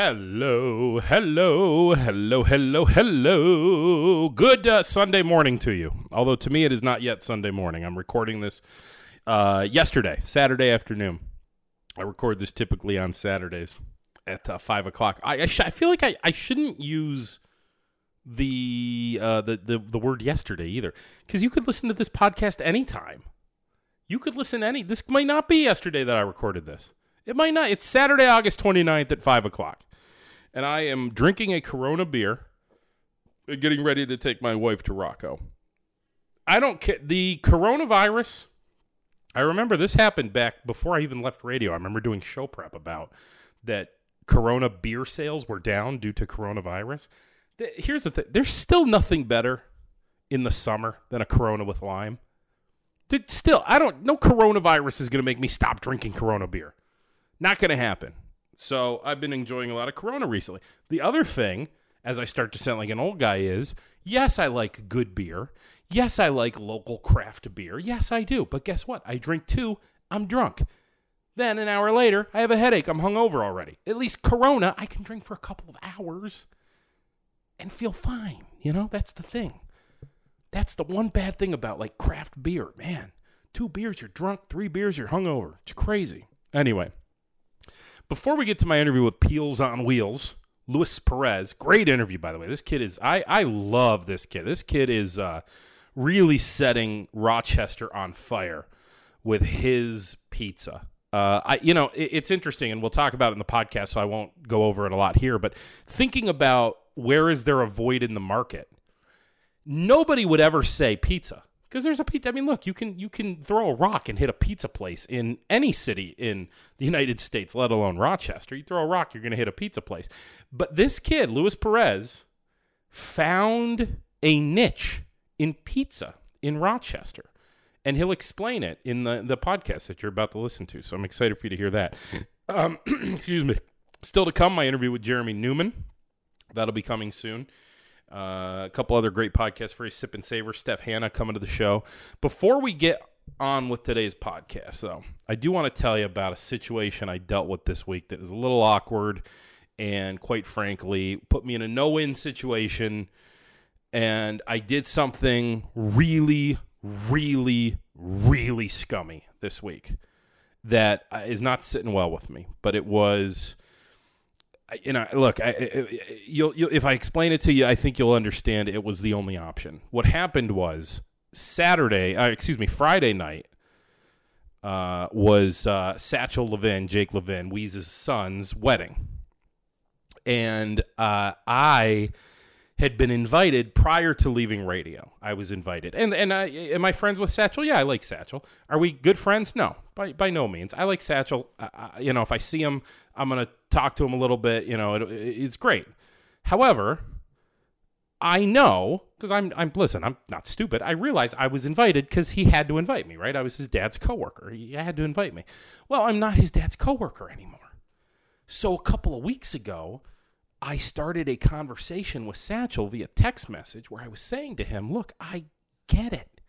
Hello, hello, hello, hello, hello. Good uh, Sunday morning to you. Although to me it is not yet Sunday morning. I'm recording this uh, yesterday, Saturday afternoon. I record this typically on Saturdays at uh, five o'clock. I I, sh- I feel like I, I shouldn't use the uh, the, the the word yesterday either because you could listen to this podcast anytime. You could listen any. This might not be yesterday that I recorded this. It might not. It's Saturday, August 29th at 5 o'clock. And I am drinking a Corona beer, getting ready to take my wife to Rocco. I don't care. The coronavirus, I remember this happened back before I even left radio. I remember doing show prep about that Corona beer sales were down due to coronavirus. Here's the thing there's still nothing better in the summer than a Corona with lime. Still, I don't. No coronavirus is going to make me stop drinking Corona beer. Not going to happen. So I've been enjoying a lot of Corona recently. The other thing, as I start to sound like an old guy, is yes, I like good beer. Yes, I like local craft beer. Yes, I do. But guess what? I drink two. I'm drunk. Then an hour later, I have a headache. I'm hungover already. At least Corona, I can drink for a couple of hours and feel fine. You know, that's the thing. That's the one bad thing about like craft beer, man. Two beers, you're drunk. Three beers, you're hungover. It's crazy. Anyway, before we get to my interview with Peels on Wheels, Luis Perez, great interview by the way. This kid is I I love this kid. This kid is uh, really setting Rochester on fire with his pizza. Uh, I you know it, it's interesting, and we'll talk about it in the podcast, so I won't go over it a lot here. But thinking about where is there a void in the market, nobody would ever say pizza because there's a pizza. I mean, look, you can you can throw a rock and hit a pizza place in any city in the United States, let alone Rochester. You throw a rock, you're going to hit a pizza place. But this kid, Luis Perez, found a niche in pizza in Rochester. And he'll explain it in the, the podcast that you're about to listen to. So I'm excited for you to hear that. Um, excuse me. Still to come, my interview with Jeremy Newman. That'll be coming soon. Uh, a couple other great podcasts for you. Sip and Savor. Steph Hanna coming to the show. Before we get on with today's podcast, though, I do want to tell you about a situation I dealt with this week that is a little awkward and, quite frankly, put me in a no win situation. And I did something really, really, really scummy this week that uh, not sitting well with me. But it was You know, look, I, you'll, you'll, if I explain it to you, I think you'll understand it was the only option. What happened was Saturday, uh, excuse me, Friday night uh, was uh, Satchel Levin, Jake Levin, Weeze's son's wedding. And uh, I had been invited prior to leaving radio. I was invited, and and I am I friends with Satchel? Yeah, I like Satchel. Are we good friends? No, by by no means. I like Satchel. You know, if I see him, I'm gonna talk to him a little bit. You know, it, it's great. However, I know because I'm I'm listen. I'm not stupid. I realize I was invited because he had to invite me. Right? I was his dad's coworker. He had to invite me. Well, I'm not his dad's coworker anymore. So a couple of weeks ago, I started a conversation with Satchel via text message where I was saying to him, Look, I get it.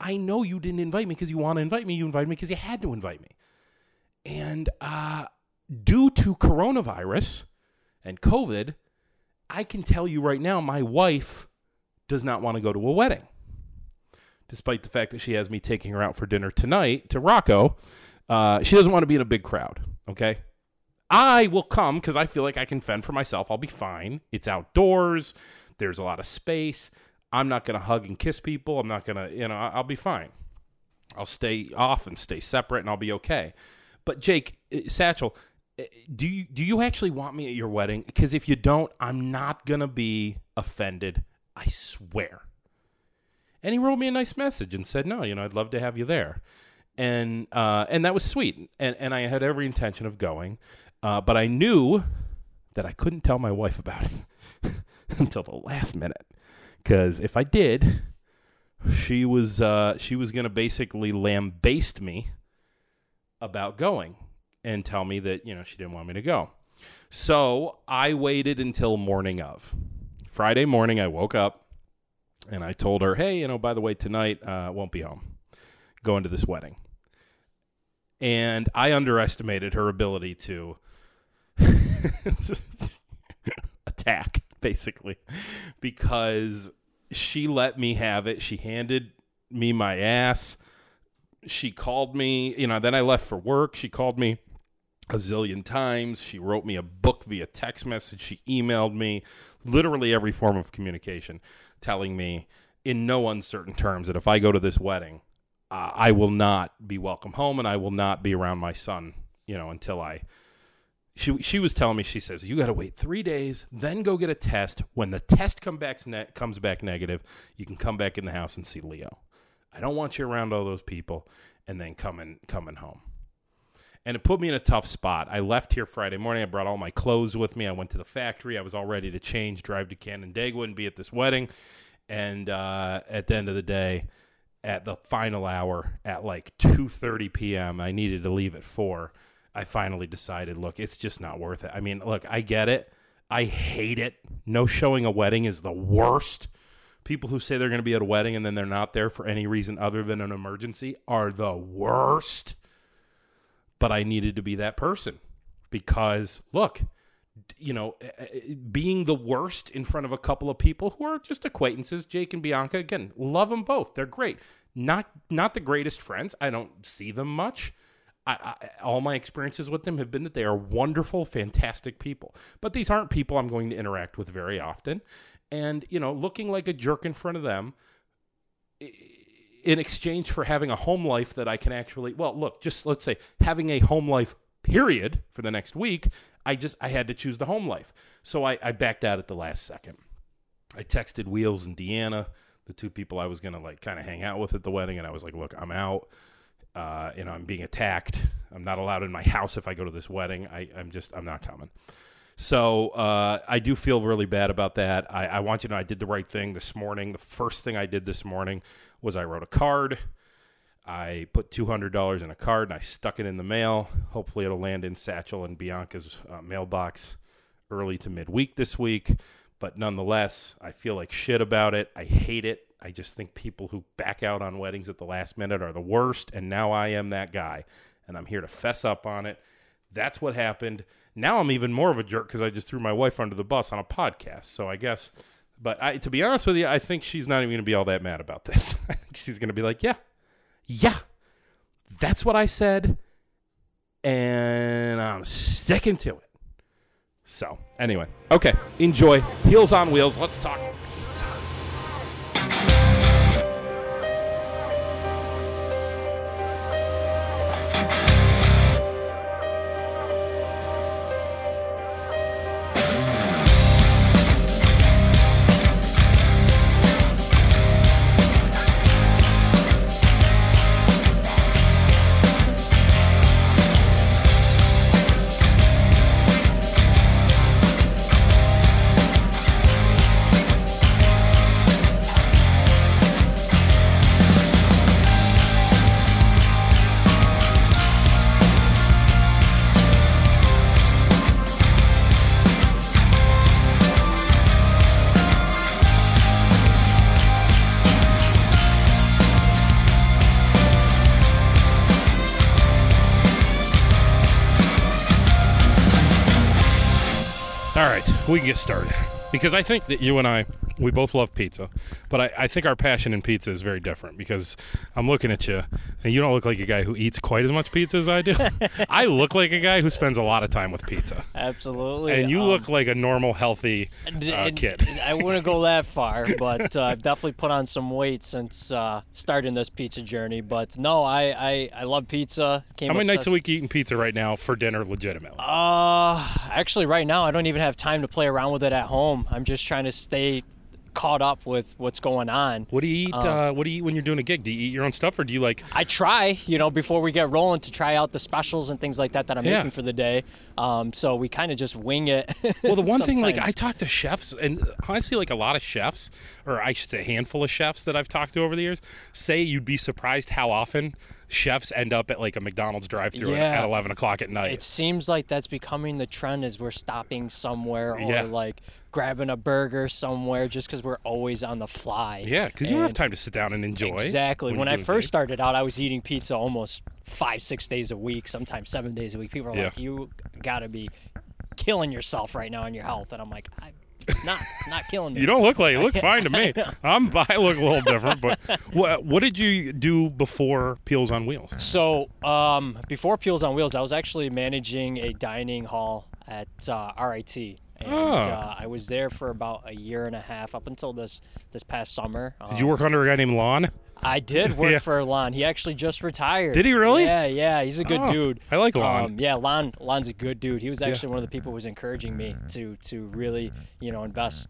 I know you didn't invite me because you want to invite me. You invited me because you had to invite me. And uh, due to coronavirus and COVID, I can tell you right now, my wife does not want to go to a wedding. Despite the fact that she has me taking her out for dinner tonight to Rocco, uh, she doesn't want to be in a big crowd. Okay. I will come because I feel like I can fend for myself. I'll be fine. It's outdoors. There's a lot of space. I'm not going to hug and kiss people. I'm not going to, you know, I'll be fine. I'll stay off and stay separate and I'll be okay. But Jake, uh, Satchel, do you do you actually want me at your wedding? Because if you don't, I'm not to be offended. I swear. And he wrote me a nice message and said, "No, you know, I'd love to have you there." And uh, and that was sweet. And and I had every intention of going. Uh, but I knew that I couldn't tell my wife about it until the last minute, because if I did, she was uh, she was to basically lambaste me about going and tell me that you know she didn't want me to go. So I waited until morning of Friday morning. I woke up and I told her, "Hey, you know, by the way, tonight uh, won't be home. Going to this wedding." And I underestimated her ability to attack, basically, because she let me have it. She handed me my ass. She called me, you know, then I left for work. She called me a zillion times. She wrote me a book via text message. She emailed me, literally every form of communication, telling me in no uncertain terms that if I go to this wedding, uh, I will not be welcome home and I will not be around my son, you know, until I. She she was telling me she says you got to wait three days, then go get a test. When the test come back ne- comes back negative, you can come back in the house and see Leo. I don't want you around all those people, and then coming coming home and it put me in a tough spot. I left here Friday morning. I brought all my clothes with me. I went to the factory. I was all ready to change, drive to Canandaigua, and be at this wedding. And uh, at the end of the day, at the final hour, at like two thirty p.m., I needed to leave at four. I finally decided, look, it's just not worth it. I mean, look, I get it. I hate it. No showing a wedding is the worst. People who say they're going to be at a wedding and then they're not there for any reason other than an emergency are the worst but I needed to be that person because look, you know, eh, eh, being the worst in front of a couple of people who are just acquaintances, Jake and Bianca, again, love them both. They're great. Not not the greatest friends. I don't see them much. I, I, all my experiences with them have been that they are wonderful, fantastic people. But these aren't people I'm going to interact with very often. And, you know, looking like a jerk in front of them in exchange for having a home life that I can actually, well, look, just let's say having a home life period for the next week, I just, I had to choose the home life. So I, I backed out at the last second. I texted Wheels and Deanna, the two people I was going to like kind of hang out with at the wedding. And I was like, look, I'm out. Uh, you know, I'm being attacked. I'm not allowed in my house if I go to this wedding. I, I'm just, I'm not coming. So uh, I do feel really bad about that. I, I, want you to know I did the right thing this morning. The first thing I did this morning was I wrote a card. I put $200 in a card and I stuck it in the mail. Hopefully, it'll land in Satchel and Bianca's uh, mailbox early to midweek this week. But nonetheless, I feel like shit about it. I hate it. I just think people who back out on weddings at the last minute are the worst. And now I am that guy. And I'm here to fess up on it. That's what happened. Now I'm even more of a jerk because I just threw my wife under the bus on a podcast. So I guess but I, to be honest with you, I think she's not even going to be all that mad about this. I think she's going to be like, yeah, yeah, that's what I said, and I'm sticking to it. So, anyway, okay, enjoy. Peels on Wheels. Let's talk pizza. Started. Because I think that you and I, we both love pizza, but I, I, think our passion in pizza is very different because I'm looking at you and you don't look like a guy who eats quite as much pizza as I do. I look like a guy who spends a lot of time with pizza. Absolutely. And you um, look like a normal, healthy uh, kid. I wouldn't go that far, but uh, I've definitely put on some weight since uh, starting this pizza journey. But no, I, I, I love pizza. Came How many obsessed- nights a week eating pizza right now for dinner legitimately? Uh, actually, right now, I don't even have time to play around with it at home. I'm just trying to stay caught up with what's going on. What do you eat? Um, uh, what do you eat when you're doing a gig? Do you eat your own stuff, or do you like? I try, you know, before we get rolling to try out the specials and things like that that I'm yeah. making for the day. Um, so we kind of just wing it. well, the one thing, like, I talk to chefs, and honestly, like a lot of chefs, or I should say, a handful of chefs that I've talked to over the years, say you'd be surprised how often chefs end up at like a McDonald's drive-through yeah. at 11 o'clock at night. It seems like that's becoming the trend as we're stopping somewhere or yeah. like grabbing a burger somewhere just because we're always on the fly. Yeah, because you don't have time to sit down and enjoy. Exactly. When, when I first started out, I was eating pizza almost five, six days a week, sometimes seven days a week. People are yeah. like, you got to be killing yourself right now in your health." And I'm like, I, "It's not. It's not killing me." You don't look like you look fine to me. I'm I look a little different, but what what did you do before Peels on Wheels? So um, before Peels on Wheels, I was actually managing a dining hall at uh, RIT, and Oh. uh, I was there for about a year and a half up until this this past summer. Did you work under a guy named Lon? I did work Yeah. for Lon. He actually just retired. Did he really? Yeah, yeah. He's a good Oh, dude. I like Lon. Um, yeah, Lon. Lon's a good dude. He was actually one of the people who was encouraging me to to really, you know, invest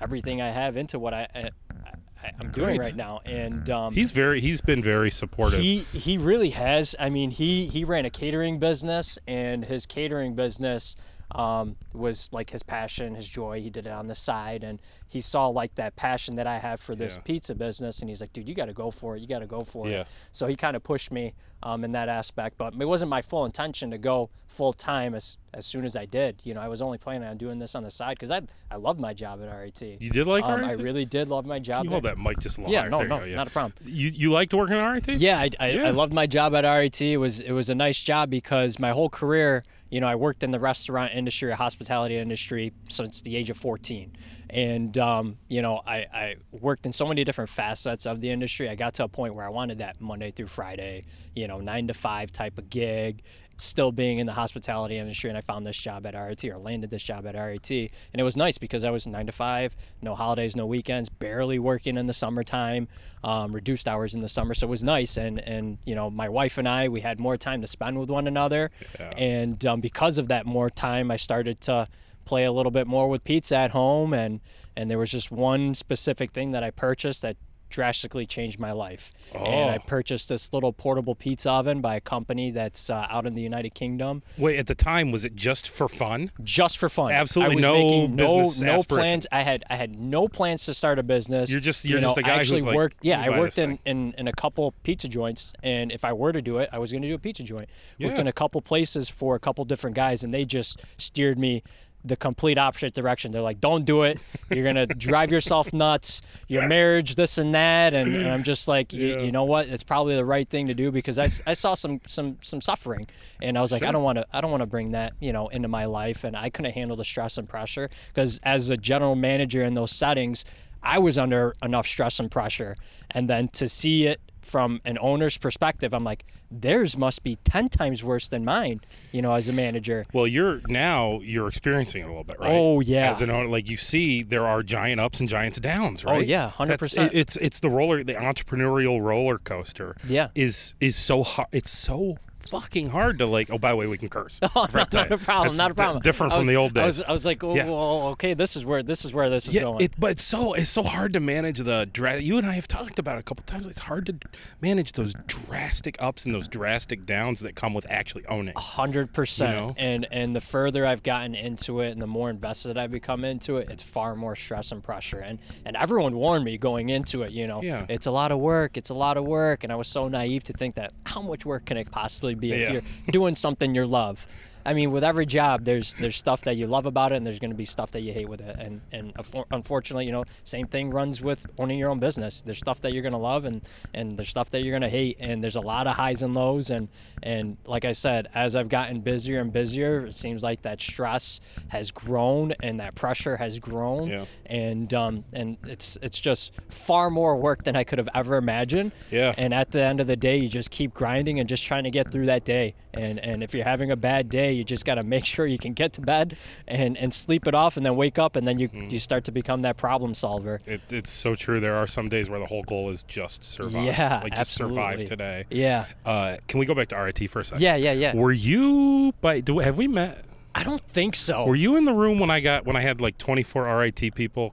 everything I have into what I, I, I I'm doing Great. right now. And um, He's very he's been very supportive. he he really has. I mean, he he ran a catering business, and his catering business um, was like his passion, his joy. He did it on the side, and he saw like that passion that I have for this Yeah. pizza business, and he's like, "Dude, you got to go for it. You got to go for Yeah. it." So he kind of pushed me um, in that aspect, but it wasn't my full intention to go full time as as soon as I did. You know, I was only planning on doing this on the side because I I loved my job at RIT. you did like um, I really did love my job. Can you hold there. that mic just little Yeah, no, no, go, yeah. not a problem. You you liked working at RIT? Yeah, I, I, Yeah. I loved my job at RIT. It was it was a nice job because my whole career, you know, I worked in the restaurant industry, hospitality industry since the age of 14, and um, you know, I, I worked in so many different facets of the industry. I got to a point where I wanted that Monday through Friday, you know, nine to five type of gig. Still being in the hospitality industry, and I found this job at RIT or landed this job at RIT, and it was nice because I was nine to five, no holidays, no weekends, barely working in the summertime, um, reduced hours in the summer, so it was nice. And and you know, my wife and I, we had more time to spend with one another, and um, because of that more time, I started to play a little bit more with pizza at home, and and there was just one specific thing that I purchased that drastically changed my life. And I Oh. purchased this little portable pizza oven by a company that's uh, out in the United Kingdom Wait, at the time was it just for fun? just for fun. Absolutely I was no making no no plans. I had I had no plans to start a business. You're just- You you're know, just a guy I who's actually like, worked. Yeah, I worked in, in in a couple pizza joints, and if I were to do it, I was going to do a pizza joint. Worked in a couple places for a couple different guys, and they just steered me the complete opposite direction. They're like, "Don't do it. You're gonna drive yourself nuts. Your marriage, this and that." And, and I'm just like, "Y- Yeah. you know what? It's probably the right thing to do because I, I saw some some some suffering, and I was like, Sure. I don't want to I don't want to bring that you know into my life, and I couldn't handle the stress and pressure because as a general manager in those settings, I was under enough stress and pressure, and then to see it from an owner's perspective, I'm like, theirs must be ten times worse than mine, you know, as a manager. Well, you're now you're experiencing it a little bit, right? Oh, yeah. As an owner, like you see, there are giant ups and giant downs, oh, right? Oh, yeah, 100%. It's it's the roller, the entrepreneurial roller coaster. Yeah. is is so hard. It's so fucking hard to like. Oh, by the way, we can curse. Oh, no, not a problem. That's Not a problem. different I from the old days. I was, I was like, oh, Yeah. well, okay, this is where this is where this is yeah, going. it, but it's so it's so hard to manage the dra- You and I have talked about it a couple times. It's hard to manage those drastic ups and those drastic downs that come with actually owning. hundred percent. You know? And and the further I've gotten into it, and the more invested I've become into it, it's far more stress and pressure. And and everyone warned me going into it. You know, Yeah. it's a lot of work. It's a lot of work. And I was so naive to think that how much work can it possibly be if Yeah. you're doing something you love. I mean, with every job, there's there's stuff that you love about it, and there's going to be stuff that you hate with it. And and unfortunately, you know, same thing runs with owning your own business. There's stuff that you're going to love, and and there's stuff that you're going to hate. And there's a lot of highs and lows. And and like I said, as I've gotten busier and busier, it seems like that stress has grown and that pressure has grown. Yeah. And um and it's it's just far more work than I could have ever imagined. Yeah. And at the end of the day, you just keep grinding and just trying to get through that day. And and if you're having a bad day, you just got to make sure you can get to bed and and sleep it off, and then wake up, and then you Mm. you start to become that problem solver. It, it's so true. There are some days where the whole goal is just survive. Yeah, like just survive today. Yeah. Uh, can we go back to RIT for a second? Yeah. Yeah. Yeah. Were you by? Do have we met? I don't think so. Were you in the room when I got when I had like 24 RIT people?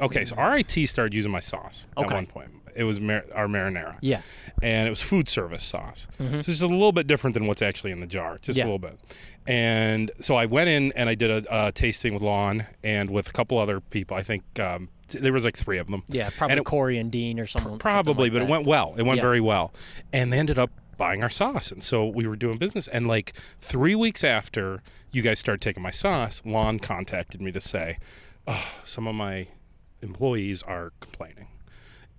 Okay, so RIT started using my sauce at one point. It was mar- our marinara. Yeah. and it was food service sauce. So it's a little bit different than what's actually in the jar, just Yeah. a little bit. And so I went in and I did a, a tasting with Lon and with a couple other people. I think um, there was like three of them. Yeah. Probably And it- Corey and Dean or someone. Probably, but it went well. It went Yeah. very well. And they ended up buying our sauce. And so we were doing business. And like three weeks after you guys started taking my sauce, Lon contacted me to say, oh, some of my employees are complaining.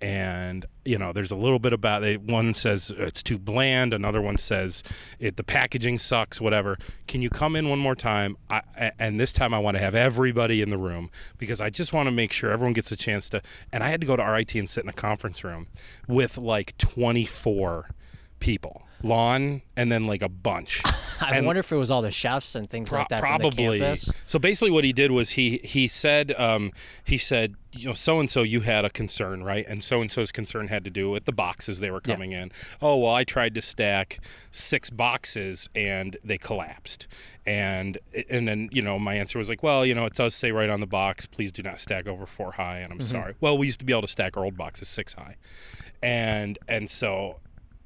And you know there's a little bit about it one says it's too bland another one says it the packaging sucks whatever. Can you come in one more time? I, and this time i want to have everybody in the room because i just want to make sure everyone gets a chance to and i had to go to rit and sit in a conference room with like 24 people Lon and then like a bunch. I And- wonder if it was all the chefs and things Pro- like that probably. So basically, what he did was he he said um, he said you know so and so you had a concern right, and so and so's concern had to do with the boxes they were coming in. Oh well, I tried to stack six boxes and they collapsed, and and then you know my answer was like, well you know it does say right on the box, please do not stack over four high, and I'm sorry. Well, we used to be able to stack our old boxes six high, and and so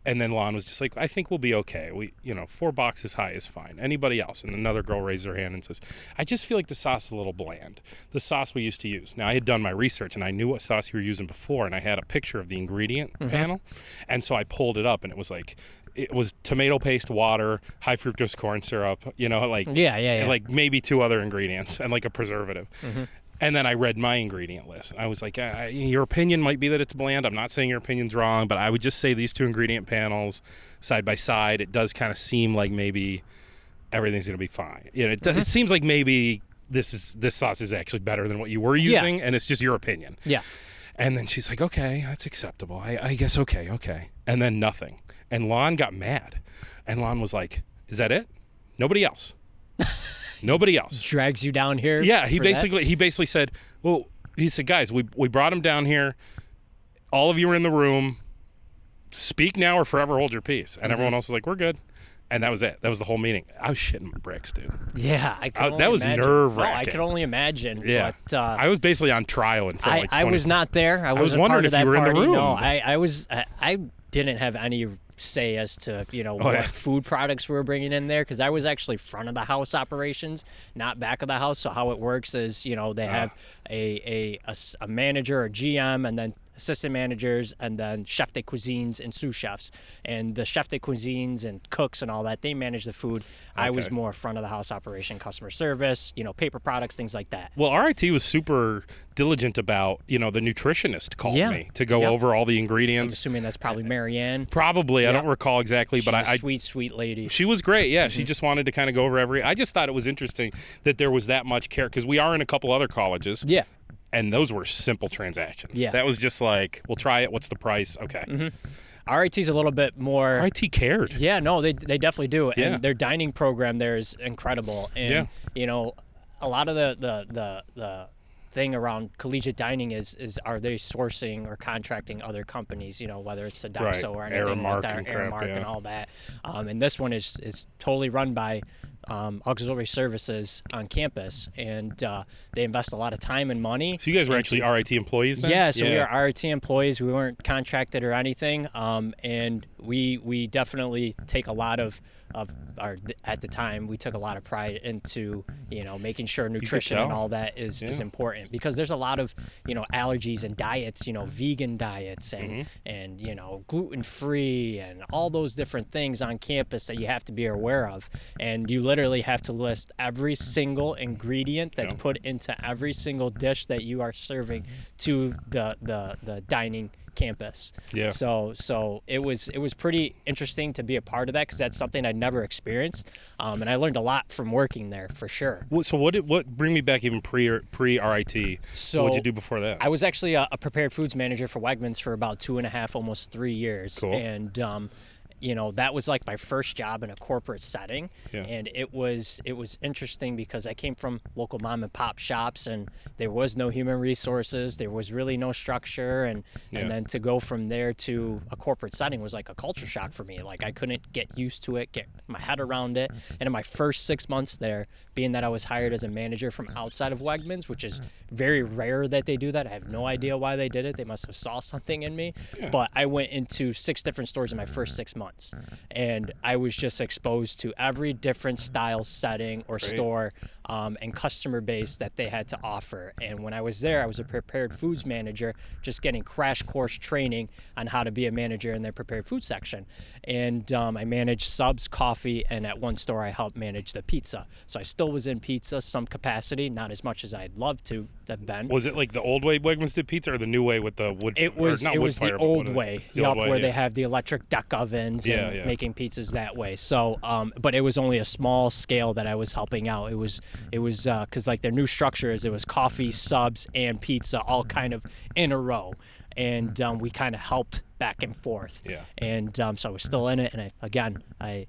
and then Lon was just like, I think we'll be okay. We, you know, four boxes high is fine. Anybody else? And another girl raised her hand and says, I just feel like the sauce is a little bland. The sauce we used to use. Now, I had done my research and I knew what sauce you were using before, and I had a picture of the ingredient mm-hmm. panel. And so I pulled it up, and it was like, it was tomato paste, water, high fructose corn syrup, you know, like, Yeah, yeah, yeah. like maybe two other ingredients and like a preservative. Mm-hmm. And then I read my ingredient list. I was like, uh, your opinion might be that it's bland. I'm not saying your opinion's wrong, but I would just say these two ingredient panels side by side, it does kind of seem like maybe everything's going to be fine. You know, it, it seems like maybe this is this sauce is actually better than what you were Yeah. using, and it's just your opinion. yeah. And then she's like, okay, that's acceptable. I, I guess okay, okay. And then nothing. And Lon got mad. And Lon was like, is that it? Nobody else. Nobody else. Drags you down here. Yeah, he for that? basically he basically said, well, he said, guys, we we brought him down here. All of you are in the room. Speak now or forever hold your peace. And Mm-hmm. everyone else was like, we're good. And that was it. That was the whole meeting. I was shitting my bricks, dude. Yeah, I could that was nerve-wracking. Oh, I could only imagine. Yeah, But, uh, I was basically on trial and for I, like I 20 was not there. I, was wasn't wondering part if of you were in the party. No. I, I was. I, I didn't have any say as to you know what Oh, yeah. food products we were bringing in there because I was actually front of the house operations, not back of the house. So how it works is you know they Ah. have a manager, a GM, and then assistant managers, and then chef de cuisines and sous chefs. And the chef de cuisines and cooks and all that they manage the food. I was Okay. more front of the house operation, customer service, you know, paper products, things like that. Well, RIT was super diligent about, you know, the nutritionist called Yeah. me to go Yep. over all the ingredients. I'm assuming that's probably Marianne. Probably, I don't recall exactly, but She's I, I sweet, sweet lady. she was great. Yeah, Mm-hmm. she just wanted to kind of go over every. I just thought it was interesting that there was that much care because we are in a couple other colleges, Yeah. And those were simple transactions. Yeah. Mm-hmm. that was just like, we'll try it. What's the price? Okay. RIT's a little bit more. RIT cared. Yeah, no, they they definitely do. Yeah. And their dining program there is incredible. And Yeah. you know, a lot of the the the, the thing around collegiate dining is is are they sourcing or contracting other companies, you know, whether it's Sodexo Right. or anything Aramark like that, and crap, yeah. and all that. Um, and this one is is totally run by um, auxiliary services on campus, and uh, they invest a lot of time and money. So you guys were actually RIT employees then? Yeah, so we are RIT employees. We weren't contracted or anything, um, and we we definitely take a lot of of our at the time we took a lot of pride into you know making sure nutrition and all that is, is important because there's a lot of you know allergies and diets you know vegan diets and Mm-hmm. and you know gluten free and all those different things on campus that you have to be aware of and you literally have to list every single ingredient that's Yeah. put into every single dish that you are serving to the the, the dining campus. Yeah. So so it was it was pretty interesting to be a part of that because that's something I'd never experienced, um, and I learned a lot from working there for sure. So what? Did, what? Bring me back even pre pre RIT. So what did you do before that? I was actually a, a prepared foods manager for Wegmans for about two and a half, almost three years. Cool. And um, you know that was like my first job in a corporate setting, Yeah. and it was it was interesting because I came from local mom and pop shops, and there was no human resources, there was really no structure, and Yeah. and then to go from there to a corporate setting was like a culture shock for me. Like I couldn't get used to it, get my head around it, and in my first six months there, being that I was hired as a manager from outside of Wegmans, which is very rare that they do that. I have no idea why they did it. They must have saw something in me. But I went into six different stores in my first six months, and I was just exposed to every different style setting or store um, and customer base that they had to offer. And when I was there, I was a prepared foods manager, just getting crash course training on how to be a manager in their prepared food section. And um, I managed subs, coffee, and at one store I helped manage the pizza. So I still was in pizza, some capacity, not as much as I'd love to Was it like the old way Wegmans did pizza or the new way with the wood? It was not it wood was fire, the old what is it? way, The yup, old way, where yeah. they have the electric deck ovens Yeah, and yeah. making pizzas that way. So, um, but it was only a small scale that I was helping out. It was it was because like their new structure is it was coffee, subs, and pizza all kind of in a row, and um, we kind of helped back and forth. Yeah. And um, so I was still in it, and I, again I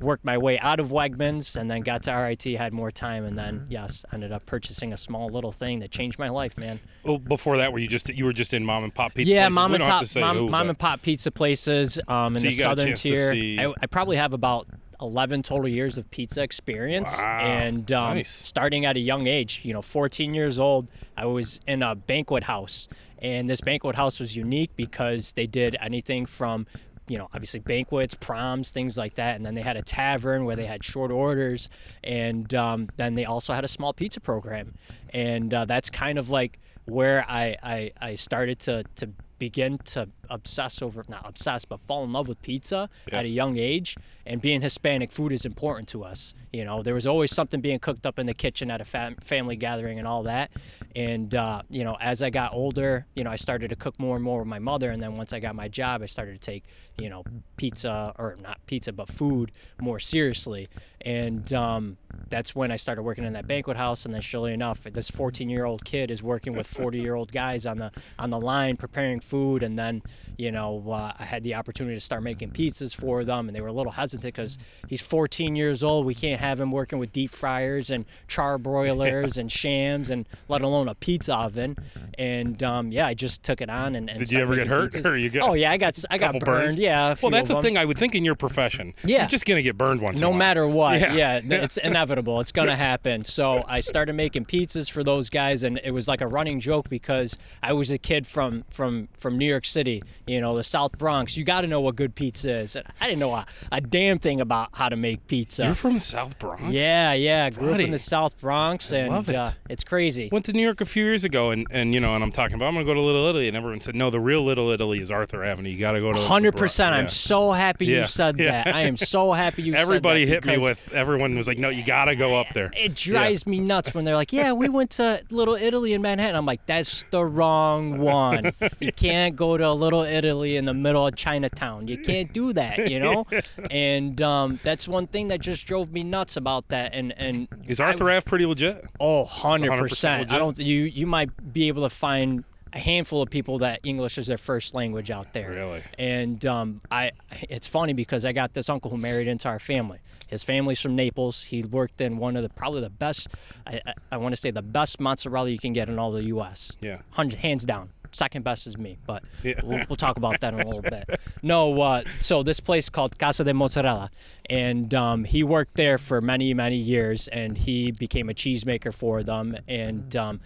worked my way out of Wegmans and then got to RIT, had more time, and then yes, ended up purchasing a small little thing that changed my life, man. Well, before that, were you just you were just in mom and pop pizza? Yeah, places? mom and top, to mom, who, mom and pop pizza places um, in So the southern tier. see- I, I probably have about 11 total years of pizza experience, Wow, and um, nice. starting at a young age, you know, 14 years old, I was in a banquet house, and this banquet house was unique because they did anything from you know, obviously banquets, proms, things like that. And then they had a tavern where they had short orders. And um, then they also had a small pizza program. And uh, that's kind of like where I, I, I started to, to begin to obsess over, not obsess, but fall in love with pizza Yeah. at a young age. And being Hispanic, food is important to us. You know, there was always something being cooked up in the kitchen at a fam- family gathering and all that. And, uh, you know, as I got older, you know, I started to cook more and more with my mother. And then once I got my job, I started to take, you know, pizza or not pizza, but food more seriously. And um, that's when I started working in that banquet house. And then, surely enough, this 14 year old kid is working with 40 year old guys on the on the line preparing food. And then, you know, uh, I had the opportunity to start making pizzas for them, and they were a little hesitant because he's 14 years old. We can't have him working with deep fryers and char broilers and shams, and let alone a pizza oven. And um, yeah, I just took it on. And, and Did you ever get hurt, pizzas. or you got Oh yeah, I got I got burned. burns? Yeah. Well, that's of the them. thing. I would think in your profession, Yeah. you're just gonna get burned once. No in a while. matter what, Yeah. yeah, th- it's inevitable. It's gonna happen. So I started making pizzas for those guys, and it was like a running joke because I was a kid from from from New York City, you know, the South Bronx. You got to know what good pizza is. And I didn't know a, a damn thing about how to make pizza. You're from the South Bronx. yeah, yeah. Grew up in the South Bronx, and love it. Uh, it's crazy. Went to New York a few years ago, and, and you know, and I'm talking about I'm gonna go to Little Italy, and everyone said no, the real Little Italy is Arthur Avenue. You got to go to Hundred percent. I'm so happy Yeah. you said Yeah. that. I am so happy you. Said that. Everybody hit me with. Everyone was like, no, you got to go up there. It drives me nuts when they're like, "Yeah, we went to Little Italy in Manhattan." I'm like, "That's the wrong one. You can't go to Little Italy in the middle of Chinatown. You can't do that, you know." And um, that's one thing that just drove me nuts about that. And and Is Arthur Ave pretty legit? oh, 100 percent. I don't. You you might be able to find a handful of people that English is their first language out there. Really? And um, I, it's funny because I got this uncle who married into our family. His family's from Naples. He worked in one of the probably the best. I, I, I want to say the best mozzarella you can get in all the U.S. Yeah. Hundred, hands down. Second best is me, but Yeah. we'll, we'll talk about that in a little bit. No, uh, so this place called Casa de Mozzarella, and um, he worked there for many, many years, and he became a cheesemaker for them. And um,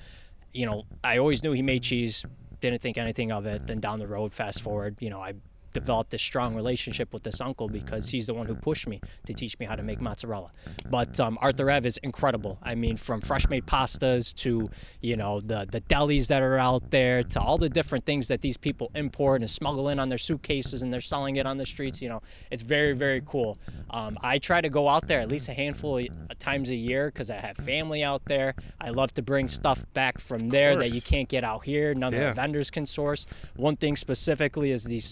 you know, I always knew he made cheese. Didn't think anything of it. Then down the road, fast forward, you know, I developed this strong relationship with this uncle because he's the one who pushed me to teach me how to make mozzarella. But um, Arthur Ave is incredible. I mean, from fresh made pastas to you know the the delis that are out there to all the different things that these people import and smuggle in on their suitcases and they're selling it on the streets. You know, it's very very cool. Um, I try to go out there at least a handful of times a year because I have family out there. I love to bring stuff back from there that you can't get out here. None of the vendors can source. One thing specifically is these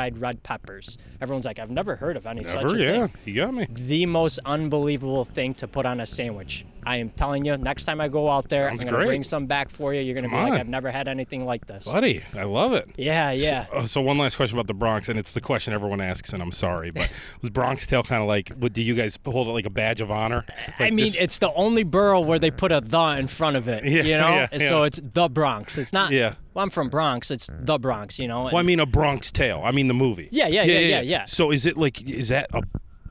sun-dried red peppers. Everyone's like, I've never heard of any such Never, a yeah. thing. You got me. The most unbelievable thing to put on a sandwich. I am telling you, next time I go out there, Sounds I'm gonna great. bring some back for you. You're gonna Come be on. like, I've never had anything like this. Buddy, I love it. Yeah, yeah. Oh, so one last question about the Bronx, and it's the question everyone asks, and I'm sorry, but was Bronx Tale kind of like? What do you guys hold it like a badge of honor? I mean, this- it's the only borough where they put a the in front of it. Yeah, you know, yeah, And so it's the Bronx. It's not. Yeah. Well, I'm from Bronx. It's the Bronx. You know. Well, I mean, a Bronx Tale. I mean, the movie. Yeah, yeah, yeah, yeah, yeah. So is it like is that a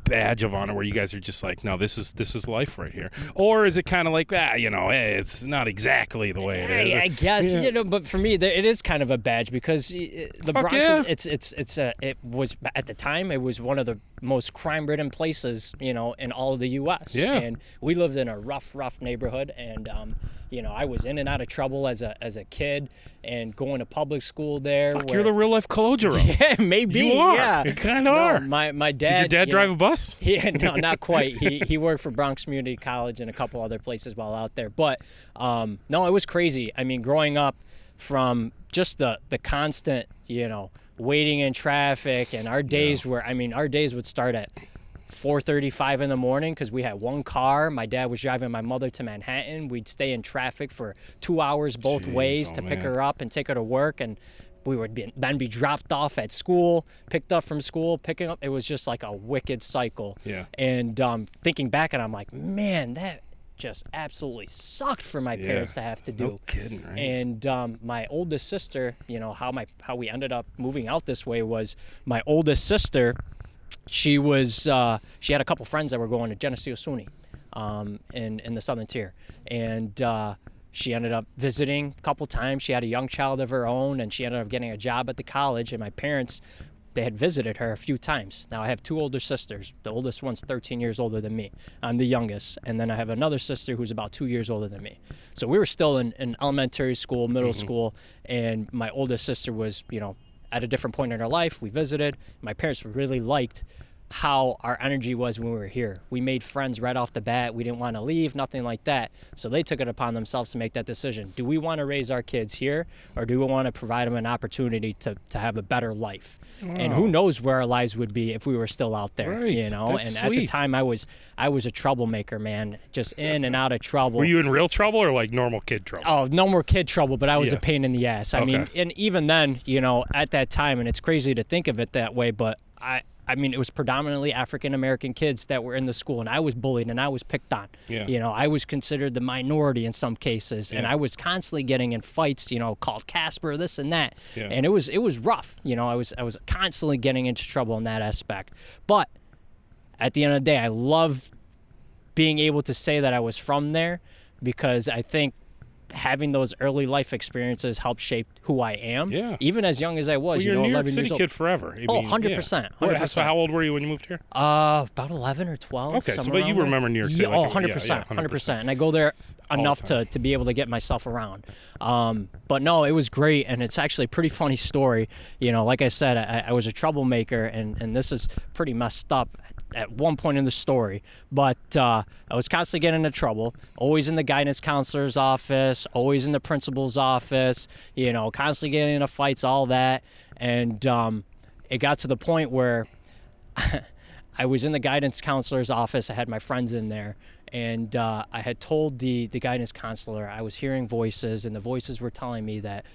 badge of honor where you guys are just like, no, this is this is life right here, or is it kind of like ah, you know, eh, it's not exactly the way it is? I, I guess Yeah. you know, but for me, there, it is kind of a badge because the Fuck Bronx. yeah. Is, it's it's it's a it was at the time it was one of the most crime-ridden places, you know, in all of the U.S. Yeah. And we lived in a rough, rough neighborhood, and um, you know, I was in and out of trouble as a as a kid, and going to public school there. Fuck, where- you're the real life Calogero. yeah, maybe. You are. Yeah, You kinda No, are. My my dad. Did your dad you drive know- a bus? yeah, no, not quite. He he worked for Bronx Community College and a couple other places while out there. But um, no, it was crazy. I mean, growing up from just the the constant, you know, waiting in traffic, and our days were. I mean, our days would start at. 4:35 in the morning because we had one car. My dad was driving my mother to Manhattan. We'd stay in traffic for two hours both Jeez, ways oh to pick her up and take her to work, and we would be, then be dropped off at school, picked up from school, picking up. It was just like a wicked cycle. Yeah. And um, thinking back, and I'm like, man, that just absolutely sucked for my parents to have to do. No kidding, right? And um, my oldest sister, you know how my how we ended up moving out this way was my oldest sister. She was uh, she had a couple friends that were going to Geneseo SUNY um, in in the Southern Tier, and uh, she ended up visiting a couple times. She had a young child of her own, and she ended up getting a job at the college. And my parents they had visited her a few times. Now I have two older sisters. The oldest one's 13 years older than me. I'm the youngest, and then I have another sister who's about two years older than me. So we were still in, in elementary school, middle school, and my oldest sister was, you know, at a different point in our life. We visited. My parents really liked how our energy was when we were here. We made friends right off the bat. We didn't want to leave, nothing like that. So they took it upon themselves to make that decision. Do we want to raise our kids here or do we want to provide them an opportunity to, to have a better life? And who knows where our lives would be if we were still out there, Right. you know? That's and at the time I was I was a troublemaker, man, just in and out of trouble. Were you in real trouble or like normal kid trouble? Oh, no more kid trouble, but I was Yeah. a pain in the ass. I mean, and even then, you know, at that time, and it's crazy to think of it that way, but I, I mean, it was predominantly African American kids that were in the school, and I was bullied and I was picked on. Yeah. You know, I was considered the minority in some cases, and I was constantly getting in fights. You know, called Casper, this and that, Yeah. and it was it was rough. You know, I was I was constantly getting into trouble in that aspect, but at the end of the day, I love being able to say that I was from there because I think having those early life experiences helped shape who I am. Yeah. Even as young as I was, Well, you you're know, a New York 11 City years old. kid forever. I Oh, mean, 100%, yeah. What- So 100%. how old were you when you moved here? Uh, about 11 or 12. Okay, so but you remember New York City Yeah, like oh, it- yeah, 100%, 100%. And I go there enough to, to be able to get myself around. Um, but no, it was great. And it's actually a pretty funny story. You know, like I said, I, I was a troublemaker, and, and this is pretty messed up at one point in the story. But uh, I was constantly getting into trouble, always in the guidance counselor's office, always in the principal's office, you know, constantly getting into fights, all that. And um, it got to the point where I was in the guidance counselor's office. I had my friends in there, and uh, I had told the the guidance counselor I was hearing voices, and the voices were telling me that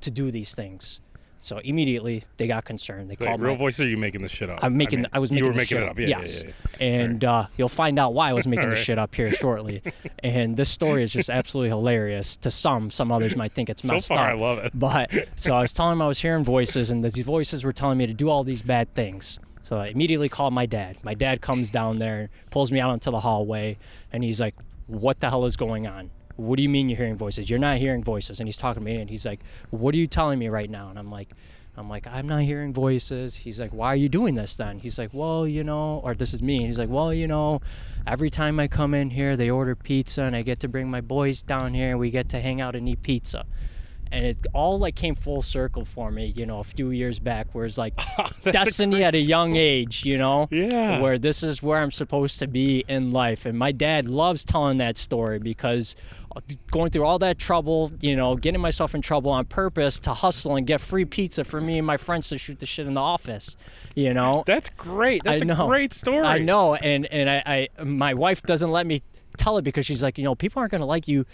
to do these things. So immediately they got concerned. They Wait, called real my, voice or are you making this shit up? I'm making. I, I, mean, was you making. were making shit it up. Yeah, yes. yeah, yeah. And uh, you'll find out why I was making this shit up here shortly. and this story is just absolutely hilarious to some. Some others might think it's So messed far, up. I love it. But so I was telling him I was hearing voices, and these voices were telling me to do all these bad things. So I immediately called my dad. My dad comes down there, pulls me out into the hallway, and he's like, "What the hell is going on? What do you mean you're hearing voices? You're not hearing voices." And he's talking to me, and he's like, "What are you telling me right now?" And I'm like. I'm like, I'm not hearing voices. He's like, Why are you doing this then? He's like, Well, you know, or this is me. And he's like, Well, you know, every time I come in here, they order pizza and I get to bring my boys down here and we get to hang out and eat pizza. And it all like came full circle for me, you know, a few years back, where it's like a destiny great at a young age, you know, Yeah. where this is where I'm supposed to be in life. And my dad loves telling that story because uh, going through all that trouble, you know, getting myself in trouble on purpose to hustle and get free pizza for me and my friends to shoot the shit in the office, you know. That's great. That's I a know. great story. I know, and and I, I my wife doesn't let me tell it because she's like, you know, people aren't gonna like you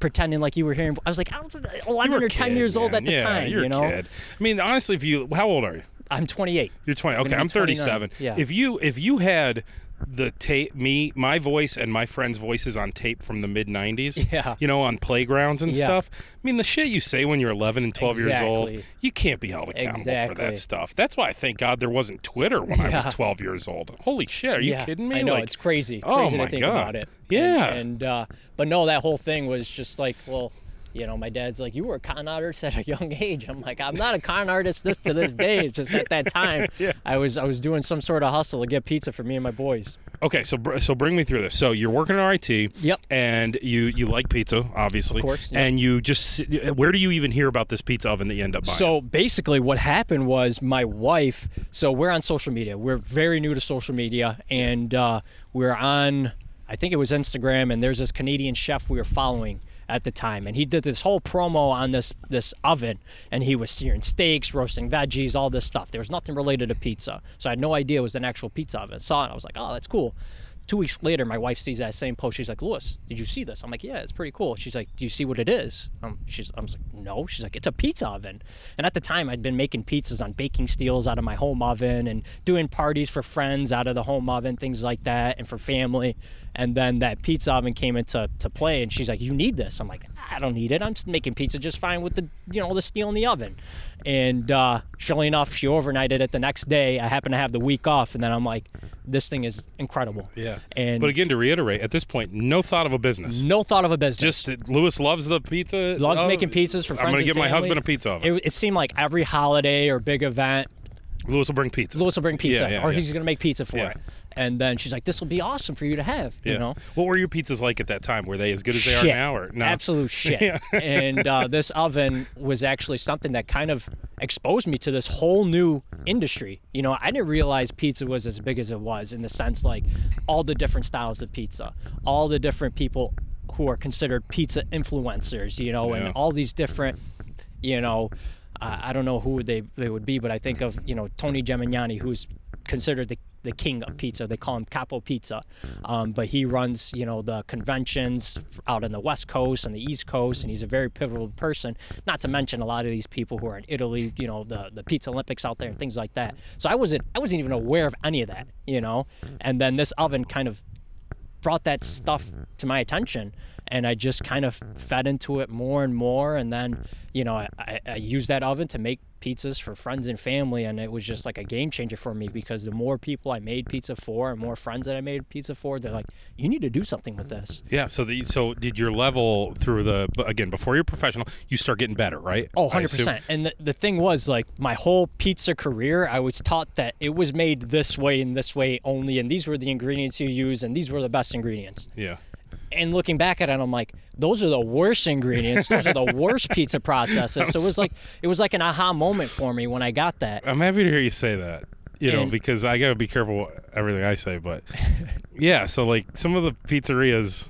pretending like you were hearing. I was like, I was uh, oh, You 11 or 10 kid, years old at the yeah, time, You're you know. a kid. I mean, honestly, if you, how old are you? I'm 28. You're 20. Okay, be I'm 37. yeah. If you if you had the tape, me, my voice, and my friends' voices on tape from the mid 90s, Yeah. you know, on playgrounds and Yeah. stuff. I mean, the shit you say when you're 11 and 12 years old, you can't be held accountable for that stuff. That's why I thank God there wasn't Twitter when I was 12 years old. Holy shit, are you yeah, kidding me? I know Like, it's crazy. Oh Crazy my to think God. about it. Yeah. And, and uh, but no, that whole thing was just like, well, You know, my dad's like, "You were a con artist at a young age." I'm like, "I'm not a con artist this to this day. It's just at that time, I was I was doing some sort of hustle to get pizza for me and my boys." Okay, so so bring me through this. So you're working at RIT. Yep. And you you like pizza, obviously. Of course. And you just where do you even hear about this pizza oven that you end up buying? So basically, what happened was my wife. So we're on social media. We're very new to social media, and uh, we're on. I think it was Instagram, and there's this Canadian chef we were following at the time, and he did this whole promo on this this oven, and he was searing steaks, roasting veggies, all this stuff. There was nothing related to pizza, so I had no idea it was an actual pizza oven. saw it, I was like, oh, that's cool. Two weeks later, my wife sees that same post. She's like, "Lewis, did you see this?" I'm like, "Yeah, it's pretty cool." She's like, "Do you see what it is?" Um, she's, I'm like, "No." She's like, "It's a pizza oven." And at the time, I'd been making pizzas on baking steels out of my home oven and doing parties for friends out of the home oven, things like that, and for family. And then that pizza oven came into to play, and she's like, "You need this." I'm like, "I don't need it. I'm making pizza just fine with the you know the steel in the oven." And uh, surely enough, she overnighted it the next day. I happened to have the week off, and then I'm like, "This thing is incredible." yeah. And but again, to reiterate, at this point, no thought of a business. no thought of a business. Just that Lewis loves the pizza. loves Oh, making pizzas for friends. I'm gonna and give my husband a pizza. It, it seemed like every holiday or big event, Lewis will bring pizza. Lewis will bring pizza, Yeah, yeah, or yeah. he's gonna make pizza for it. And then she's like, "This will be awesome for you to have." You know, What were your pizzas like at that time? Were they as good as they are now, or no? Absolute shit. And uh, this oven was actually something that kind of exposed me to this whole new industry. You know, I didn't realize pizza was as big as it was in the sense like all the different styles of pizza, all the different people who are considered pizza influencers. You know, and all these different, you know. Uh, I don't know who they, they would be, but I think of you know Tony Gemignani, who's considered the the king of pizza. They call him Capo Pizza, um, but he runs you know the conventions out on the West Coast and the East Coast, and he's a very pivotal person. Not to mention a lot of these people who are in Italy, you know, the the Pizza Olympics out there and things like that. So I wasn't I wasn't even aware of any of that, you know. And then this oven kind of brought that stuff to my attention and I just kind of fed into it more and more and then you know I, I, I used that oven to make pizzas for friends and family and it was just like a game changer for me because the more people I made pizza for and more friends that I made pizza for they're like you need to do something with this Yeah. So the so did your level through the again before you're professional, you start getting better, right? Oh, 100%. And the, the thing was, like, my whole pizza career, I was taught that it was made this way and this way only, and these were the ingredients you use, and these were the best ingredients. Yeah. And looking back at it, I'm like, those are the worst ingredients. Those are the worst pizza processes. So it was like it was like an aha moment for me when I got that. I'm happy to hear you say that. You know, And- because I gotta be careful what, everything I say, but yeah. So like some of the pizzerias,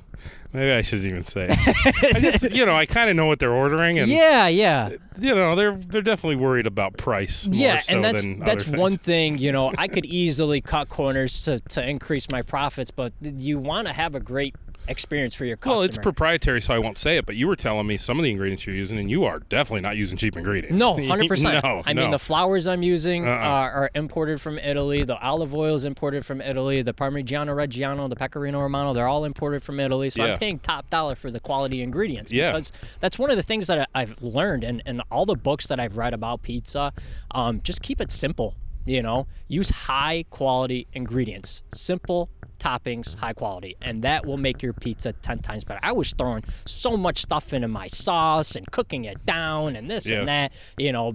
maybe I shouldn't even say. I just you know I kind of know what they're ordering, and Yeah, yeah. you know they're they're definitely worried about price. More Yeah, so and that's that's one thing, you know, I could easily cut corners to, to increase my profits, but you want to have a great experience for your customer. Well, it's proprietary, so I won't say it. But you were telling me some of the ingredients you're using, and you are definitely not using cheap ingredients. No, hundred percent. No, I no. mean, the flours I'm using Uh-uh. are, are imported from Italy. The olive oil is imported from Italy. The Parmigiano Reggiano, the Pecorino Romano, they're all imported from Italy. So Yeah. I'm paying top dollar for the quality ingredients. Yeah. Because that's one of the things that I've learned, and, and all the books that I've read about pizza. Um, just keep it simple. You know, use high quality ingredients, simple toppings, high quality, and that will make your pizza ten times better. I was throwing so much stuff into my sauce and cooking it down and this Yeah. and that. You know,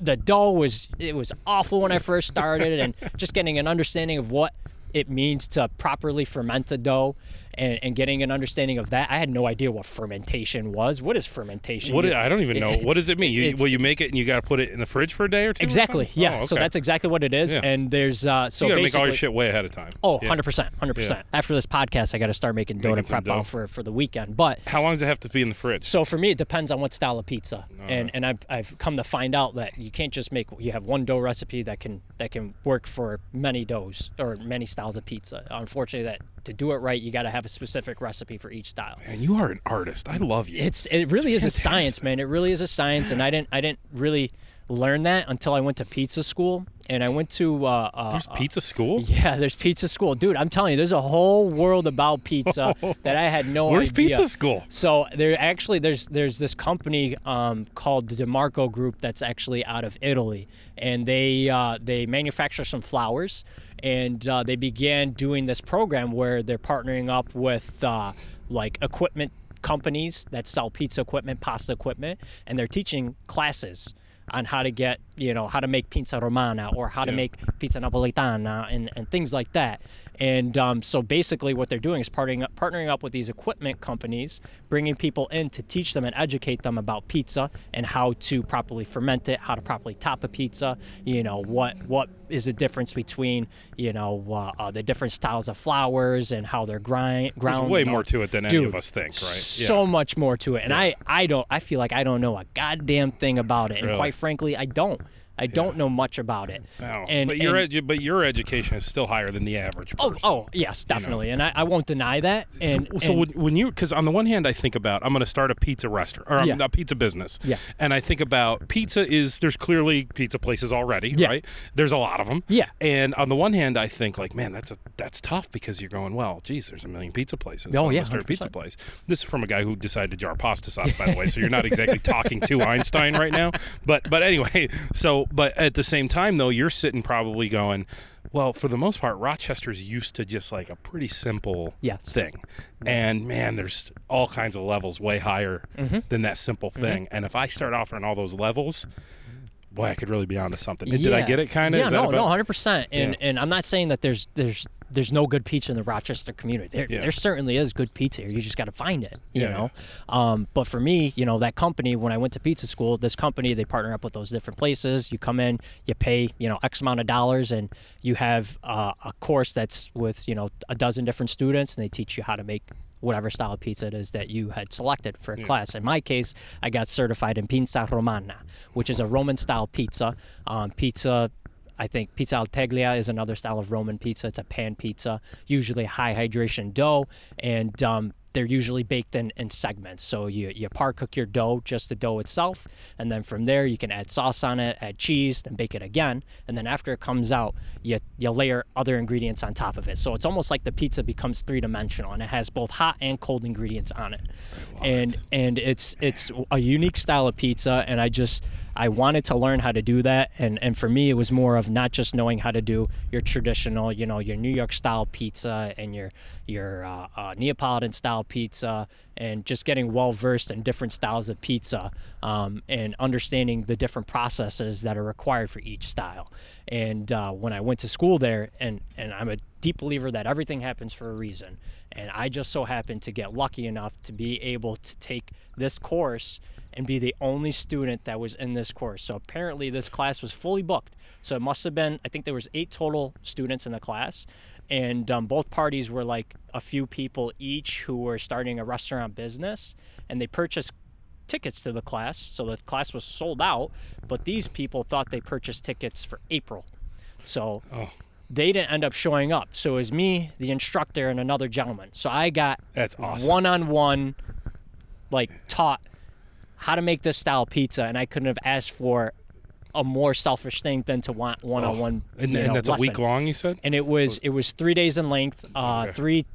the dough was it was awful when I first started, and just getting an understanding of what it means to properly ferment a dough. And, and getting an understanding of that, I had no idea what fermentation was. What is fermentation? What You- I don't even know. What does it mean? You, well, you make it and you got to put it in the fridge for a day or two. Exactly. something? Yeah. Oh, So that's exactly what it is. Yeah. And there's uh, so you got to make basically, all your shit way ahead of time. Oh, Yeah. 100%. 100%. After this podcast, I got to start making dough Making prep dough. out for, for the weekend. But How long does it have to be in the fridge? so for me, it depends on what style of pizza. And and I've, I've come to find out that you can't just make you have one dough recipe that can that can work for many doughs or many styles of pizza. Unfortunately, that to do it right, you got to have a specific recipe for each style. And you are an artist. I love you. It's it really is a science, man. It really is a science, and I didn't I didn't really learn that until I went to pizza school. And I went to uh, uh, There's pizza school. Yeah, there's pizza school, dude. I'm telling you, there's a whole world about pizza that I had no Where's idea. Where's pizza school? So there actually there's there's this company um, called the Di Marco Group that's actually out of Italy, and they uh, they manufacture some flours, and uh, they began doing this program where they're partnering up with uh, like equipment companies that sell pizza equipment, pasta equipment, and they're teaching classes on how to get, you know, how to make pizza romana or how to make pizza napolitana and, and things like that. And um, so basically, what they're doing is partnering up, partnering up with these equipment companies, bringing people in to teach them and educate them about pizza and how to properly ferment it, how to properly top a pizza. You know what what is the difference between you know uh, uh, the different styles of flours and how they're grind There's ground. way more to it than any of us think, right? So much more to it, and I I don't I feel like I don't know a goddamn thing about it, and Really? quite frankly, I don't. I don't know much about it. Wow. And, but your and- edu- but your education is still higher than the average Oh, person. oh, yes, definitely, and I, I won't deny that. And so and- when, when you because on the one hand I think about I'm going to start a pizza restaurant or um, Yeah. a pizza business Yeah. and I think about pizza is there's clearly pizza places already Yeah. right there's a lot of them Yeah. and on the one hand I think like man that's a that's tough because you're going well geez there's a million pizza places Oh, I'm yeah, start a pizza place this is from a guy who decided to jar pasta sauce by the way so you're not exactly talking to Einstein right now but but anyway so but at the same time though you're sitting probably going well for the most part Rochester's used to just like a pretty simple Yes. thing. And man, there's all kinds of levels way higher Mm-hmm. than that simple thing. And if I start offering all those levels, boy, I could really be onto something. Did I get it kind of? Yeah, no, no, hundred percent. And Yeah. and I'm not saying that there's there's there's no good pizza in the Rochester community. There Yeah. there certainly is good pizza here. You just got to find it. You Yeah, know. Um, but for me, you know, that company when I went to pizza school, this company they partner up with those different places. You come in, you pay you know X amount of dollars, and you have uh, a course that's with you know a dozen different students, and they teach you how to make whatever style of pizza it is that you had selected for a class. In my case, I got certified in pizza romana, which is a Roman style pizza. Um, pizza I think pizza al teglia is another style of Roman pizza. It's a pan pizza, usually high hydration dough, and um, they're usually baked in, in segments. So you, you par cook your dough, just the dough itself, and then from there you can add sauce on it, add cheese, then bake it again, and then after it comes out, you you layer other ingredients on top of it. So it's almost like the pizza becomes three dimensional, and it has both hot and cold ingredients on it, and and it's it's a unique style of pizza, and I just I wanted to learn how to do that, and and for me, it was more of not just knowing how to do your traditional, you know, your New York style pizza and your your uh, uh, Neapolitan style pizza, and just getting well versed in different styles of pizza, um, and understanding the different processes that are required for each style. And uh, when I went to school there, and and I'm a deep believer that everything happens for a reason, and I just so happened to get lucky enough to be able to take this course and be the only student that was in this course. So apparently this class was fully booked. So it must have been I think there was eight total students in the class, and um, both parties were like a few people each who were starting a restaurant business, and they purchased tickets to the class. So the class was sold out, but these people thought they purchased tickets for April. So Oh. they didn't end up showing up. So it was me, the instructor, and another gentleman. So I got That's awesome. one on one, like taught how to make this style of pizza, and I couldn't have asked for a more selfish thing than to want one on one. And, and that's a week long, you said? And it was it was three days in length, uh, Okay. three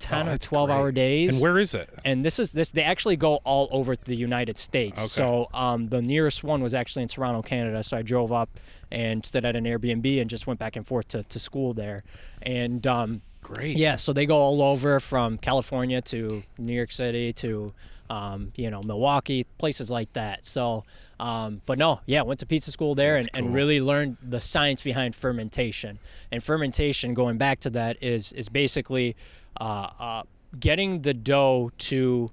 10 Oh, or that's 12 hour days And where is it? and this is this they actually go all over the united states Okay. so um, the nearest one was actually in toronto canada so i drove up and stayed at an airbnb and just went back and forth to, to school there and um, Great. yeah so they go all over from california to new york city to um, you know milwaukee places like that so um, but no yeah went to pizza school there and, cool. and really learned the science behind fermentation and fermentation going back to that is is basically uh, uh, getting the dough to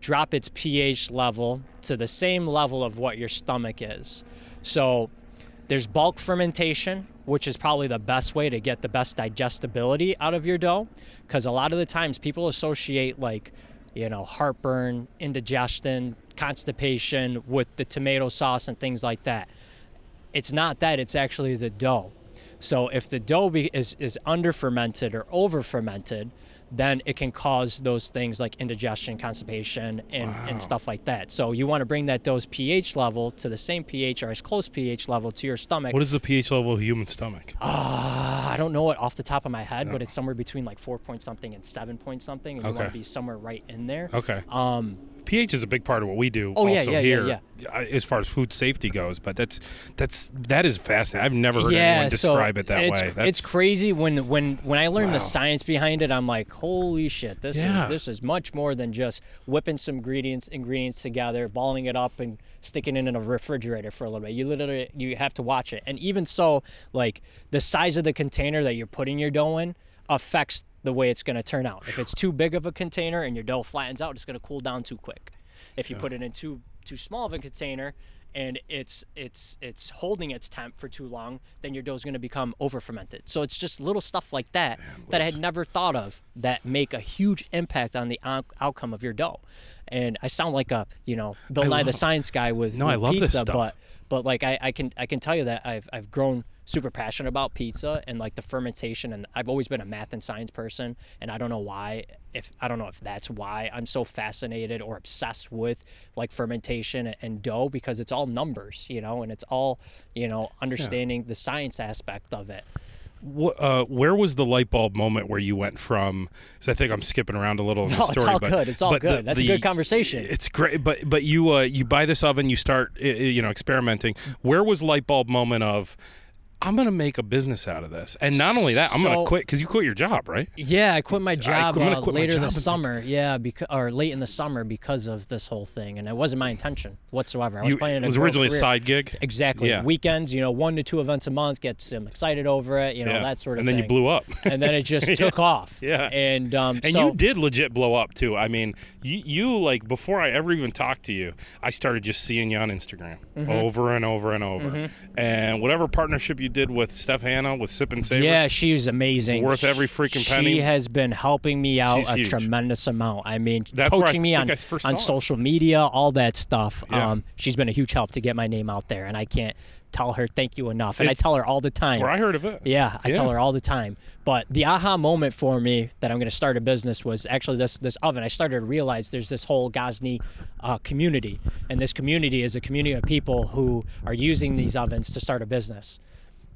drop its pH level to the same level of what your stomach is. So there's bulk fermentation, which is probably the best way to get the best digestibility out of your dough because a lot of the times people associate like you know heartburn, indigestion, constipation with the tomato sauce and things like that. It's not that, it's actually the dough. So if the dough is is under fermented or over fermented, then it can cause those things like indigestion, constipation, and, Wow. and stuff like that. So you want to bring that dough's pH level to the same pH or as close pH level to your stomach. What is the pH level of a human stomach? Uh, I don't know it off the top of my head, but it's somewhere between like four point something and seven point something, and you want to be somewhere right in there. Okay. Um, pH is a big part of what we do. Oh, yeah, also yeah, yeah, here, uh, as far as food safety goes. But that's that's that is fascinating. I've never heard yeah, anyone describe so it that it's, way. That's, It's crazy when when when I learned Wow. the science behind it. I'm like, holy shit! This Yeah. is this is much more than just whipping some ingredients ingredients together, balling it up, and sticking it in a refrigerator for a little bit. You literally you have to watch it, and even so, like the size of the container that you're putting your dough in affects the way it's going to turn out. If it's too big of a container and your dough flattens out, it's going to cool down too quick. If you put it in too too small of a container and it's it's it's holding its temp for too long, then your dough is going to become over fermented. So it's just little stuff like that that I had never thought of that make a huge impact on the out- outcome of your dough. And I sound like a you know Bill Nye the Science Guy with, No, with I love pizza, this stuff. but but like I, I can I can tell you that I've I've grown super passionate about pizza and like the fermentation and I've always been a math and science person and I don't know why if I don't know if that's why I'm so fascinated or obsessed with like fermentation and dough because it's all numbers, you know, and it's all, you know, understanding the science aspect of it. Uh, where was the light bulb moment where you went from? Because I think I'm skipping around a little in the No, story. it's all but, good. It's all but the- good. That's a good conversation. It's great, but but you uh, you buy this oven, you start you know experimenting. Where was light bulb moment of? I'm gonna make a business out of this, and not only that, I'm gonna quit because you quit your job, right? Yeah, I quit my job uh, quit my later job this summer. Yeah, because or late in the summer because of this whole thing, and it wasn't my intention whatsoever. I was You, planning it was originally a side gig, Exactly. Yeah. Weekends, you know, one to two events a month, get them excited over it, you know, Yeah. that sort of thing. and then thing. you blew up. and then it just took off. Yeah. And um, And so, you did legit blow up too. I mean, you, you like before I ever even talked to you, I started just seeing you on Instagram Mm-hmm. over and over and over. And whatever partnership you did with Steph Hanna with Sip and Savor, Yeah, she was amazing. Worth every freaking penny. She has been helping me out She's a huge. tremendous amount. I mean, That's where I coaching me on on it. social media, all that stuff. Yeah. Um, she's been a huge help to get my name out there, and I can't tell her thank you enough. And It's- I tell her all the time. where I heard of it. Yeah, I Yeah. tell her all the time. But the aha moment for me that I'm going to start a business was actually this this oven. I started to realize there's this whole Gozney uh, community, and this community is a community of people who are using these ovens to start a business,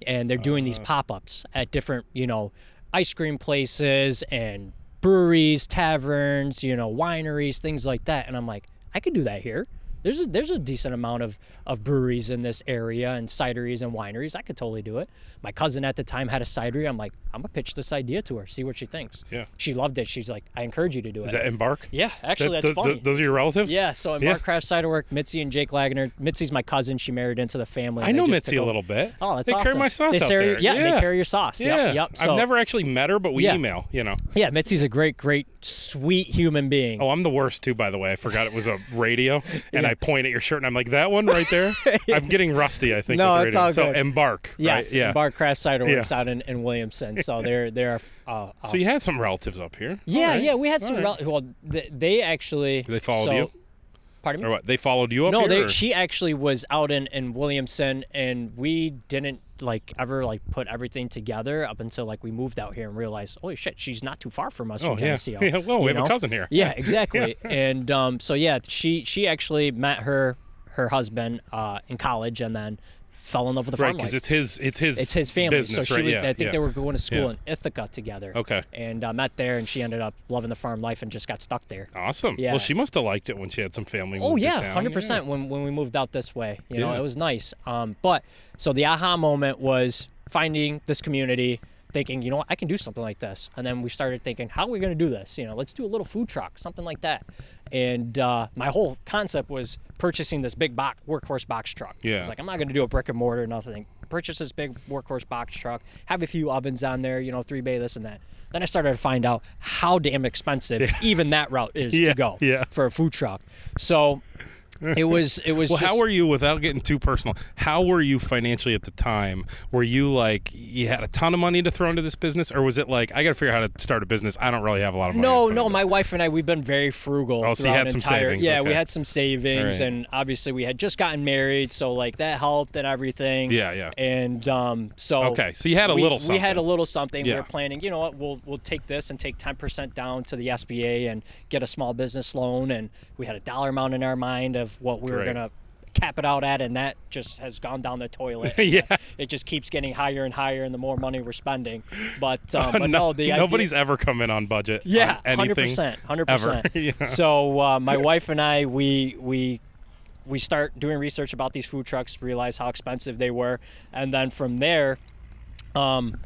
and they're doing Uh. these pop-ups at different, you know, ice cream places and breweries, taverns, you know, wineries, things like that. And I'm like, I could do that here. There's a, there's a decent amount of, of breweries in this area and cideries and wineries. I could totally do it. My cousin at the time had a cidery. I'm like, I'm gonna pitch this idea to her, see what she thinks. Yeah. She loved it. She's like, I encourage you to do Is it. that Embark? yeah, actually, That- that's th- funny. th- those are your relatives? yeah, so in Yeah. Craft Cider Work, Mitzi and Jake Lagner. Mitzi's my cousin. She married into the family. I know Mitzi a little bit. Oh, that's they awesome. carry my sauce they out carry, there. Yeah, yeah, they carry your sauce. Yeah, Yep, yep. So, I've never actually met her, but we Yeah. email. You know. Yeah, Mitzi's a great, great, sweet human being. Oh, I'm the worst too, by the way. I forgot it was a radio, and I point at your shirt, and I'm like, "That one right there." I'm getting rusty. I think. No, it's all so good. embark. Yes, Right? Yeah. Bar Craft Cider Works out in, in Williamson. So they're they're. Uh, So you had some relatives up here. yeah, All right. yeah. We had some. All right. Rel- well, they, they actually. They followed so, you? Pardon me. Or what? They followed you up No, here. they, or- she actually was out in, in Williamson, and we didn't like ever like put everything together up until like we moved out here and realized, holy shit, she's not too far from us Oh from yeah. Geneseo. Yeah. Well, we you have know? a cousin here. Yeah, exactly. And um, so yeah, she she actually met her her husband uh, in college, and then fell in love with the Right, farm because it's his. It's his. It's his family. Business, so she right? was, yeah. I think yeah. they were going to school Yeah. in Ithaca together. Okay. And uh, met there, and she ended up loving the farm life and just got stuck there. Awesome. Yeah. Well, she must have liked it when she had some family. Oh yeah, hundred percent. When when we moved out this way, you know, it was nice. Um, but so the aha moment was finding this community, thinking, you know what, I can do something like this. And then we started thinking, how are we going to do this? You know, let's do a little food truck, something like that. And uh, my whole concept was purchasing this big box workhorse box truck. Yeah. was like, I'm not going to do a brick and mortar, nothing. Purchase this big workhorse box truck, have a few ovens on there, you know, three bay, this and that. Then I started to find out how damn expensive even that route is Yeah, to go yeah. for a food truck. So it was it was Well, just how were you, without getting too personal, how were you financially at the time? Were you like, you had a ton of money to throw into this business? Or was it like, I got to figure out how to start a business. I don't really have a lot of money. no no my wife and I we've been very frugal. Oh, so you had some entire, savings, Yeah, we had some savings, right. and obviously we had just gotten married, so like that helped and everything. Yeah, yeah. And um, so Okay, so you had a we, little Something. We had a little something. We were planning. You know what? We'll we'll take this and take ten percent down to the SBA and get a small business loan, and we had a dollar amount in our mind of what we were gonna cap it out at, and that just has gone down the toilet. Yeah. it just keeps getting higher and higher, and the more money we're spending. But, um, but No- no, the idea- nobody's ever come in on budget. yeah, hundred percent, hundred percent. So uh, my wife and I, we we we start doing research about these food trucks, realize how expensive they were, and then from there, um,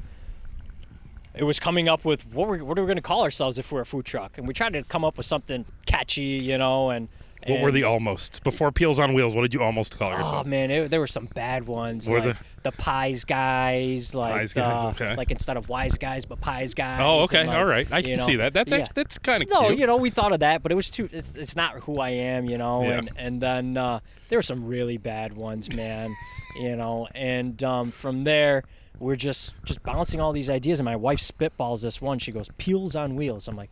it was coming up with what were what are we going to call ourselves if we're a food truck, and we tried to come up with something catchy, you know, and. What were the almost before Peels on Wheels? What did you almost call Oh yourself? man, it, there were some bad ones. What was like it? the pies guys, like Pies guys, the- okay. like instead of wise guys, but pies guys. Oh, okay, like, all right. I can know, see that. That's yeah. that's kind of No, cute. you know, we thought of that, but it was too. It's, it's not who I am, you know. Yeah. And and then uh, there were some really bad ones, man. you know, and um, from there we're just just bouncing all these ideas. And my wife spitballs this one. She goes, "Peels on wheels." I'm like,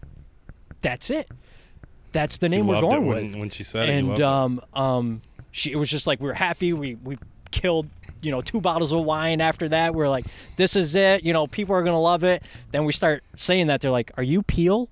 "That's it. That's the You name we're going it with." when, when she said it. and it. um, um, she it was just like we were happy. We we killed you know two bottles of wine after that. We are like, this is it. You know, people are gonna love it. Then we start saying that they're like, are you Peel?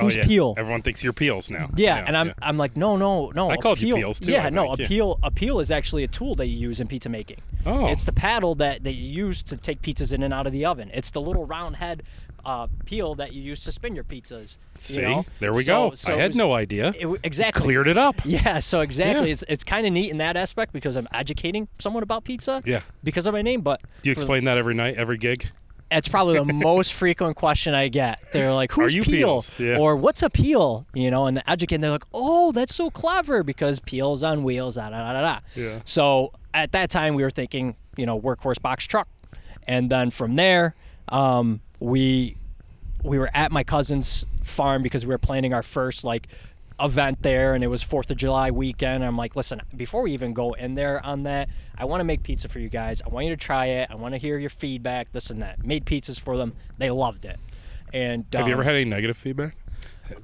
Oh, Who's yeah. Peel? Everyone thinks you're Peels now. Yeah, and I'm I'm like, no, no, no. I called you appeal- Peels, too, Yeah, I no, think, yeah. appeal appeal is actually a tool that you use in pizza making. Oh. It's the paddle that, that you use to take pizzas in and out of the oven. It's the little round head uh, peel that you use to spin your pizzas. you See, know? there we So- go. so I had was- no idea. It, exactly. Cleared it up. Yeah, so exactly. Yeah. It's it's kind of neat in that aspect because I'm educating someone about pizza. Yeah. Because of my name, but Do you explain that every night, every gig? it's probably the most frequent question I get. They're like, "Who's you Peel?" Yeah. Or "What's a peel?" You know, and the educate, they're like, "Oh, that's so clever because peels on wheels." Da, da, da, da. Yeah. So at that time, we were thinking, you know, workhorse box truck, and then from there, um, we we were at my cousin's farm because we were planning our first like event there and it was fourth of july weekend. I'm like listen before we even go in there on that i want to make pizza for you guys. I want you to try it. I want to hear your feedback this and that. Made pizzas for them. They loved it. And Have you um, ever had any negative feedback?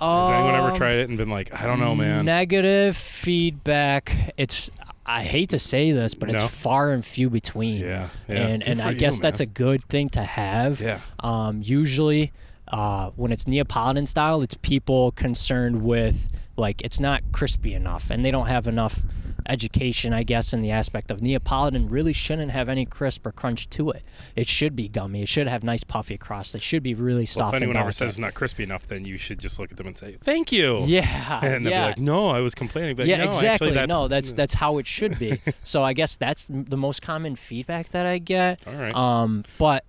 Has anyone ever um, tried it and been like, I don't know, man? negative feedback it's i hate to say this but No. it's far and few between Yeah, yeah. and Good and i you, guess that's a good thing to have Yeah. um, usually uh, when it's neapolitan style it's people concerned with like it's not crispy enough and they don't have enough education i guess in the aspect of neapolitan really shouldn't have any crisp or crunch to it it should be gummy it should have nice puffy crust it should be really Well, soft if anyone ever says it's not crispy enough, then you should just look at them and say, "Thank you." yeah And they'll yeah be like, "No, I was complaining." But yeah, no, exactly. Actually, that's, no, that's that's how it should be. so I guess that's the most common feedback that I get. All right. Um, but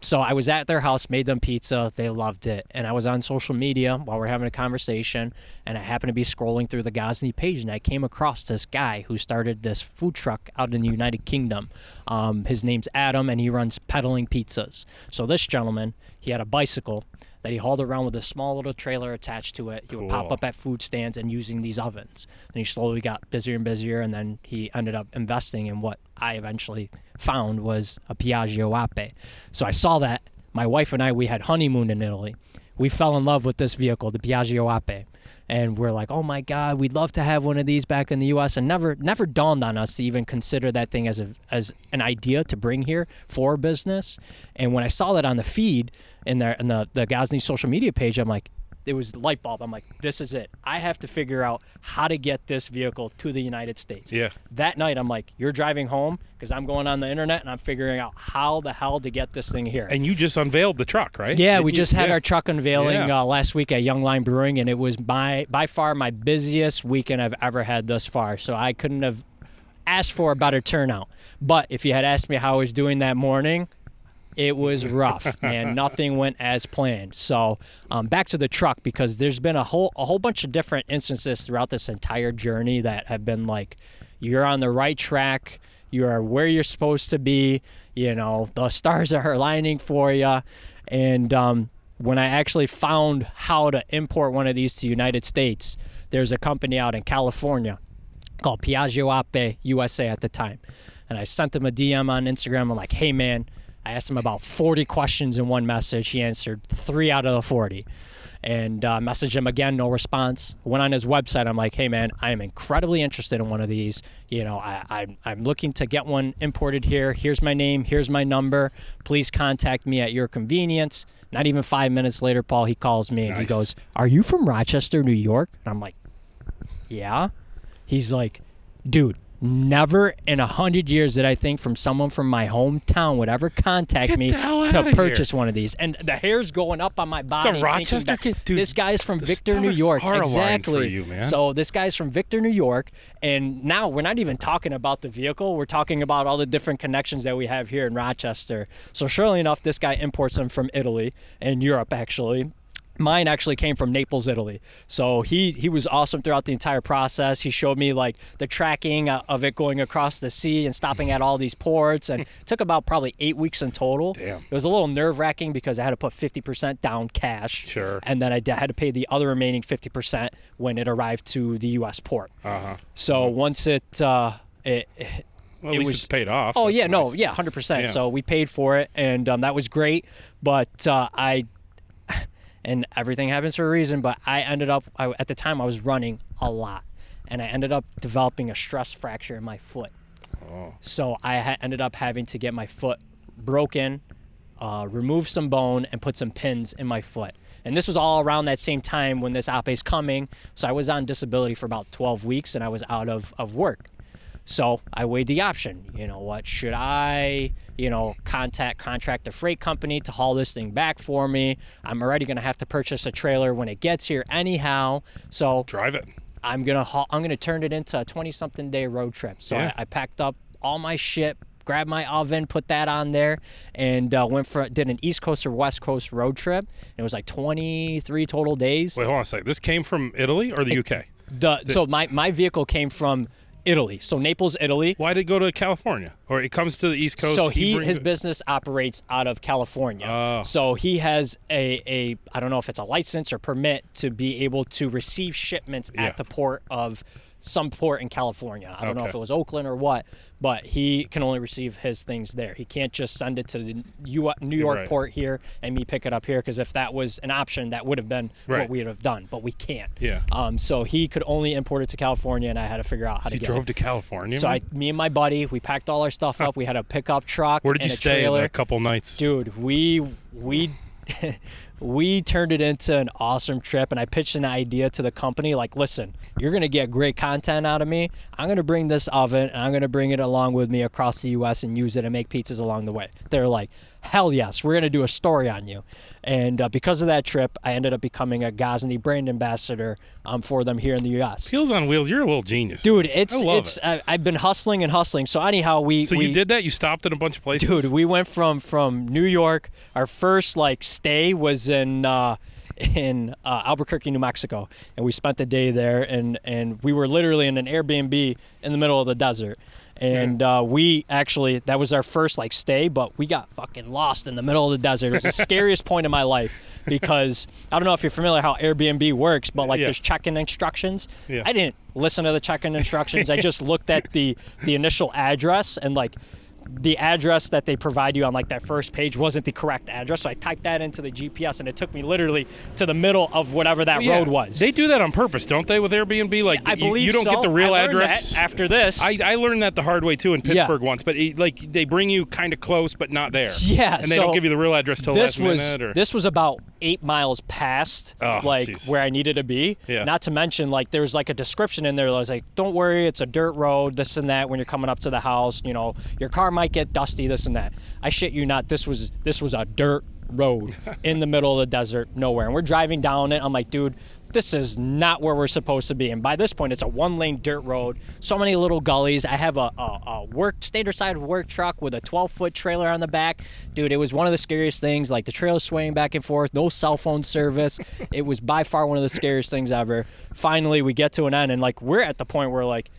so I was at their house, made them pizza. They loved it, and I was on social media while we're having a conversation, and I happened to be scrolling through the Gozney page, and I came across this guy who started this food truck out in the United Kingdom. Um, his name's Adam, and he runs peddling pizzas. So this gentleman, he had a bicycle that he hauled around with a small little trailer attached to it. He would pop up at food stands and using these ovens. And he slowly got busier and busier, and then he ended up investing in what I eventually found was a Piaggio Ape. So I saw that. My wife and I, we had honeymoon in Italy. We fell in love with this vehicle, the Piaggio Ape. And we're like, oh my God, we'd love to have one of these back in the U.S. And never, never dawned on us to even consider that thing as a as an idea to bring here for business. And when I saw that on the feed in the in the the Gozney social media page, I'm like, it was the light bulb. I'm like, this is it. I have to figure out how to get this vehicle to the United States. Yeah. That night, I'm like, you're driving home because I'm going on the internet and I'm figuring out how the hell to get this thing here. And you just unveiled the truck, right? Yeah, Didn't we you? just had Yeah. our truck unveiling Yeah. uh, last week at Young Lion Brewing, and it was my by far my busiest weekend I've ever had thus far. So I couldn't have asked for a better turnout. But if you had asked me how I was doing that morning, it was rough, man. Nothing went as planned. So um, back to the truck because there's been a whole a whole bunch of different instances throughout this entire journey that have been like, you're on the right track. You are where you're supposed to be. You know the stars are aligning for you. And um, when I actually found how to import one of these to the United States, there's a company out in California called Piaggio Ape USA at the time. And I sent them a DM on Instagram. I'm like, hey, man, I asked him about 40 questions in one message. He answered three out of the 40. And uh, messaged him again, no response. Went on his website. I'm like, hey, man, I am incredibly interested in one of these. You know, I, I, I'm looking to get one imported here. Here's my name. Here's my number. Please contact me at your convenience. Not even five minutes later, Paul, he calls me and he goes, Are you from Rochester, New York? And I'm like, Yeah. He's like, dude, Never in a hundred years did I think from someone from my hometown would ever contact Get me to outta here. purchase one of these. And the hair's going up on my body. thinking Rochester back, kid? Dude, this guy's from Victor, New York. exactly. you. So this guy's from Victor, New York, and now we're not even talking about the vehicle. We're talking about all the different connections that we have here in Rochester. So surely enough, this guy imports them from Italy and Europe, actually. Mine actually came from Naples, Italy. So he he was awesome throughout the entire process. He showed me like the tracking uh, of it going across the sea and stopping at all these ports, and it took about probably eight weeks in total. Damn. It was a little nerve wracking because I had to put 50% down cash. Sure. And then I d- had to pay the other remaining 50% when it arrived to the U.S. port. Uh huh. So once it, uh, it, Well, at It least was- it's paid off. oh That's yeah, no, yeah, hundred percent. Yeah. So we paid for it, and um, that was great. But uh, I, and everything happens for a reason. But I ended up I, at the time I was running a lot, and I ended up developing a stress fracture in my foot. Oh. So I ha- ended up having to get my foot broken, uh, remove some bone, and put some pins in my foot. And this was all around that same time when this ape's coming. So I was on disability for about 12 weeks, and I was out of, of work. So I weighed the option. You know what? Should I, you know, contact contract a freight company to haul this thing back for me? I'm already going to have to purchase a trailer when it gets here anyhow. So Drive it. I'm gonna haul, I'm gonna turn it into a 20 something day road trip. So Yeah. I, I packed up all my shit, grabbed my oven, put that on there, and uh, went for did an East Coast or West Coast road trip. And it was like 23 total days. Wait, hold on a second. This came from Italy or the UK? The, so my my vehicle came from Italy, so Naples, Italy. Why did it go to California? Or it comes to the East Coast? So he brings his it- business operates out of California. Oh. So he has a, a I don't know if it's a license or permit to be able to receive shipments Yeah. at the port of some port in California. I don't know if it was Oakland or what, but he can only receive his things there. He can't just send it to the New York Right. port here and me pick it up here because if that was an option, that would have been Right. what we would have done, but we can't. Yeah. Um. So he could only import it to California, and I had to figure out how He to get drove it. to California. So I, me and my buddy, we packed all our stuff up. We had a pickup truck Where did and you a stay trailer. a couple nights? Dude, we we we turned it into an awesome trip and I pitched an idea to the company like, listen, you're gonna get great content out of me. I'm gonna bring this oven and I'm gonna bring it along with me across the US and use it and make pizzas along the way. They're like, hell yes, we're gonna do a story on you. And uh, because of that trip, I ended up becoming a Gozney brand ambassador um, for them here in the US. Skills on wheels. You're a little genius, Dude, it's I it's it. I, I've been hustling and hustling. So anyhow, we So we, you did that? You stopped at a bunch of places, dude we went from from new york our first like stay was in uh in uh, albuquerque new mexico and we spent the day there and and we were literally in an airbnb in the middle of the desert and uh, we actually that was our first like stay but we got fucking lost in the middle of the desert it was the scariest point in my life because i don't know if you're familiar how airbnb works but like Yeah. there's check-in instructions Yeah. i didn't listen to the check-in instructions i just looked at the the initial address and like the address that they provide you on like that first page wasn't the correct address. So I typed that into the GPS and it took me literally to the middle of whatever that Yeah. road was. They do that on purpose, don't they? With Airbnb, like I you- believe you, don't so. get the real address. after this. I, I learned that the hard way too in Yeah. Pittsburgh once, but it, like they bring you kind of close, but not there. Yeah, and they so don't give you the real address till this last was minute. Or this was about eight miles past Oh, like jeez. where I needed to be. Yeah. Not to mention like there was like a description in there that was like, "Don't worry, it's a dirt road. This and that. When you're coming up to the house, you know your car might get dusty. This and that." I shit you not. This was this was a dirt road in the middle of the desert, nowhere. And we're driving down it. I'm like, dude. This is not where we're supposed to be. And by this point, it's a one lane dirt road. So many little gullies. I have a, a, a work standard side work truck with a 12 foot trailer on the back. Dude, it was one of the scariest things. Like the trailer swaying back and forth, no cell phone service. it was by far one of the scariest things ever. Finally, we get to an end, and like we're at the point where like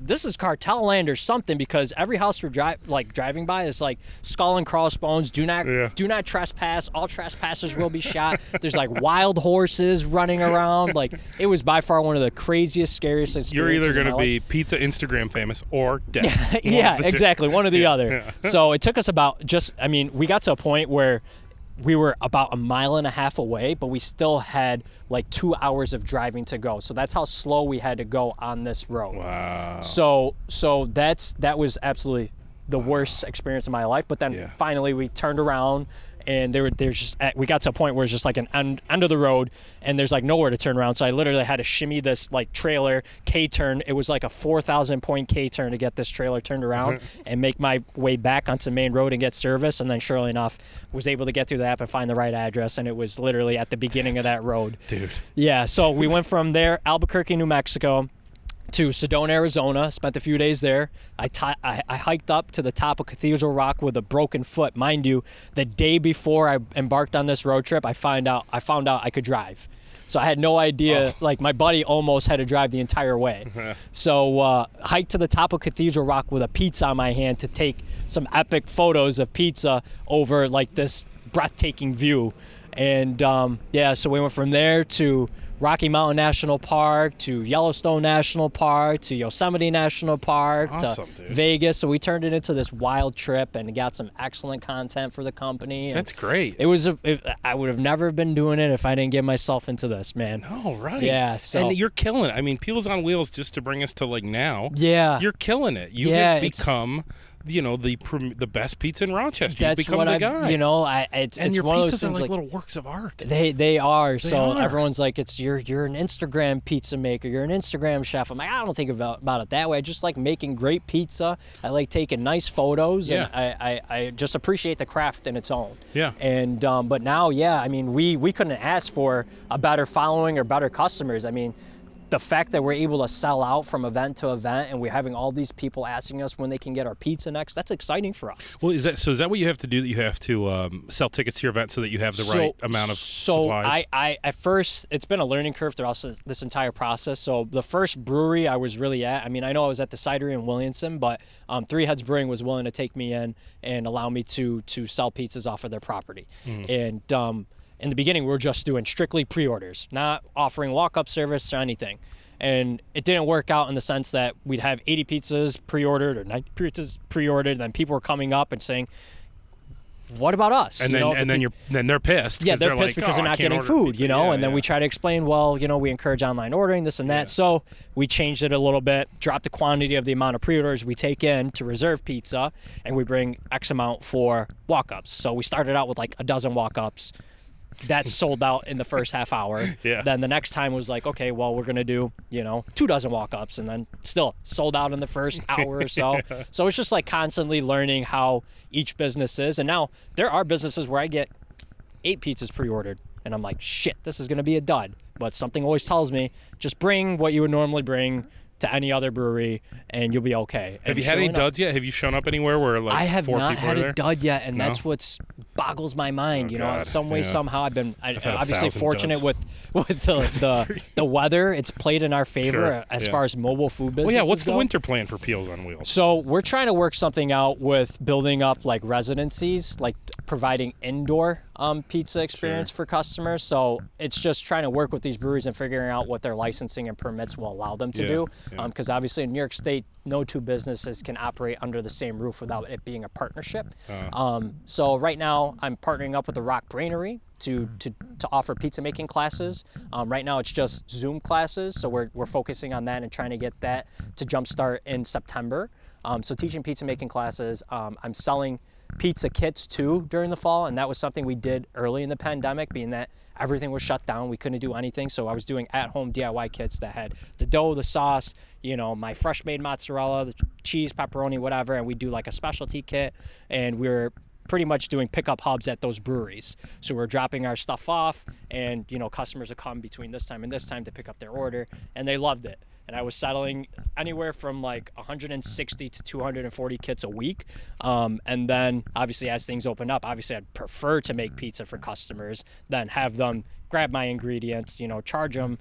this is cartel land or something because every house we're dri- like driving by is like skull and crossbones. Do not Yeah. do not trespass. All trespassers will be shot. There's like wild horses running around. Like it was by far one of the craziest, scariest You're either going to life. be pizza Instagram famous or dead. Yeah, two. exactly. One or the Yeah, other. yeah. so it took us about just, I mean, we got to a point where we were about a mile and a half away, but we still had like two hours of driving to go. So that's how slow we had to go on this road. Wow. So, so that's that was absolutely the worst experience of my life. But then Yeah. finally we turned around and there were there's just at, we got to a point where it's just like an end, of the road, and there's like nowhere to turn around. So I literally had to shimmy this like trailer K turn. It was like a 4,000 point K turn to get this trailer turned around and make my way back onto main road and get service. And then surely enough, was able to get through the app and find the right address, and it was literally at the beginning of that road. Dude. Yeah, so we went from there, Albuquerque, New Mexico, to Sedona, Arizona. Spent a few days there. I I, I hiked up to the top of Cathedral Rock with a broken foot. Mind you, the day before I embarked on this road trip, I find out I found out I could drive. So I had no idea. Like my buddy almost had to drive the entire way. so uh, hiked to the top of Cathedral Rock with a pizza on my hand to take some epic photos of pizza over like this breathtaking view. And um, yeah, so we went from there to Rocky Mountain National Park to Yellowstone National Park to Yosemite National Park Awesome, to dude. Vegas. So we turned it into this wild trip and got some excellent content for the company. And That's great. it was a, it, I would have never been doing it if I didn't get myself into this, man. Oh, right. Yeah, so- and you're killing it. I mean, Peels on Wheels, just to bring us to like now, Yeah. you're killing it. You Yeah, have become, you know, the the best pizza in Rochester. That's You've become what the I, guy. you know, I it's, and it's your one of pizzas those are things like, like little works of art. They they are. so are. everyone's like, it's you're you're an Instagram pizza maker. You're an Instagram chef. I'm like, I don't think about, about it that way. I just like making great pizza. I like taking nice photos, Yeah. and I, I, I just appreciate the craft in its own. Yeah. And um, but now, yeah, I mean, we we couldn't ask for a better following or better customers. I mean. The fact that we're able to sell out from event to event and we're having all these people asking us when they can get our pizza next, that's exciting for us. Well, is that so? Is that what you have to do? That you have to um, sell tickets to your event so that you have the right amount of so supplies. I, I at first it's been a learning curve throughout this, this entire process. So the first brewery I was really at, I mean, I know I was at the cidery in Williamson, but um, Three Heads Brewing was willing to take me in and allow me to to sell pizzas off of their property. Mm-hmm. And um, in the beginning, we were just doing strictly pre-orders, not offering walk-up service or anything. And it didn't work out in the sense that we'd have 80 pizzas pre-ordered or 90 pizzas pre-ordered, and then people were coming up and saying, "What about us?" and You then know, and the then you're then they're pissed. Yeah, they're, like, pissed because "Oh, they're not getting food, pizza." you know. Yeah, and then yeah. we try to explain, well, you know, we encourage online ordering, this and that. So we changed it a little bit, dropped the quantity of the amount of pre-orders we take in to reserve pizza, and we bring X amount for walk-ups. So we started out with like a dozen walk-ups. That sold out in the first half hour. Yeah. Then the next time was like, okay, well, we're gonna do, you know, two dozen walk-ups, and then still sold out in the first hour or so. So it's just like constantly learning how each business is. And now there are businesses where I get eight pizzas pre-ordered and i'm like shit this is to be a dud but something always tells me just bring what you would normally bring to any other brewery and you'll be okay Have And you had any enough, duds yet? Have you shown up anywhere where like i have four not people had are a there? dud yet and No? that's what's boggles my mind Oh, you know in God, some way yeah. somehow i've been I, had a obviously thousand fortunate duds. with with the the, the weather it's played in our favor Sure, as yeah. far as mobile food business Well, yeah. What's the winter plan for Peels on Wheels? so we're trying to work something out with building up like residencies, like providing indoor um, pizza experience for customers. So it's just trying to work with these breweries and figuring out what their licensing and permits will allow them to Yeah, do. yeah. Because obviously in New York State, no two businesses can operate under the same roof without it being a partnership. Uh-huh. Um, so right now I'm partnering up with the Rock Brainery to, to, to offer pizza making classes. Um, right now it's just Zoom classes, so we're, we're focusing on that and trying to get that to jumpstart in September. Um, so teaching pizza making classes. Um, I'm selling pizza kits too during the fall, and that was something we did early in the pandemic, being that everything was shut down. We couldn't do anything, so I was doing at-home DIY kits that had the dough, the sauce, you know, my fresh made mozzarella, the cheese, pepperoni, whatever, and we do like a specialty kit, and we were pretty much doing pickup hubs at those breweries. So we're dropping our stuff off, and you know, customers would come between this time and this time to pick up their order, and they loved it. And I was settling anywhere from like 160 to 240 kits a week. Um, and then obviously, as things open up, obviously I'd prefer to make pizza for customers than have them grab my ingredients, you know, charge them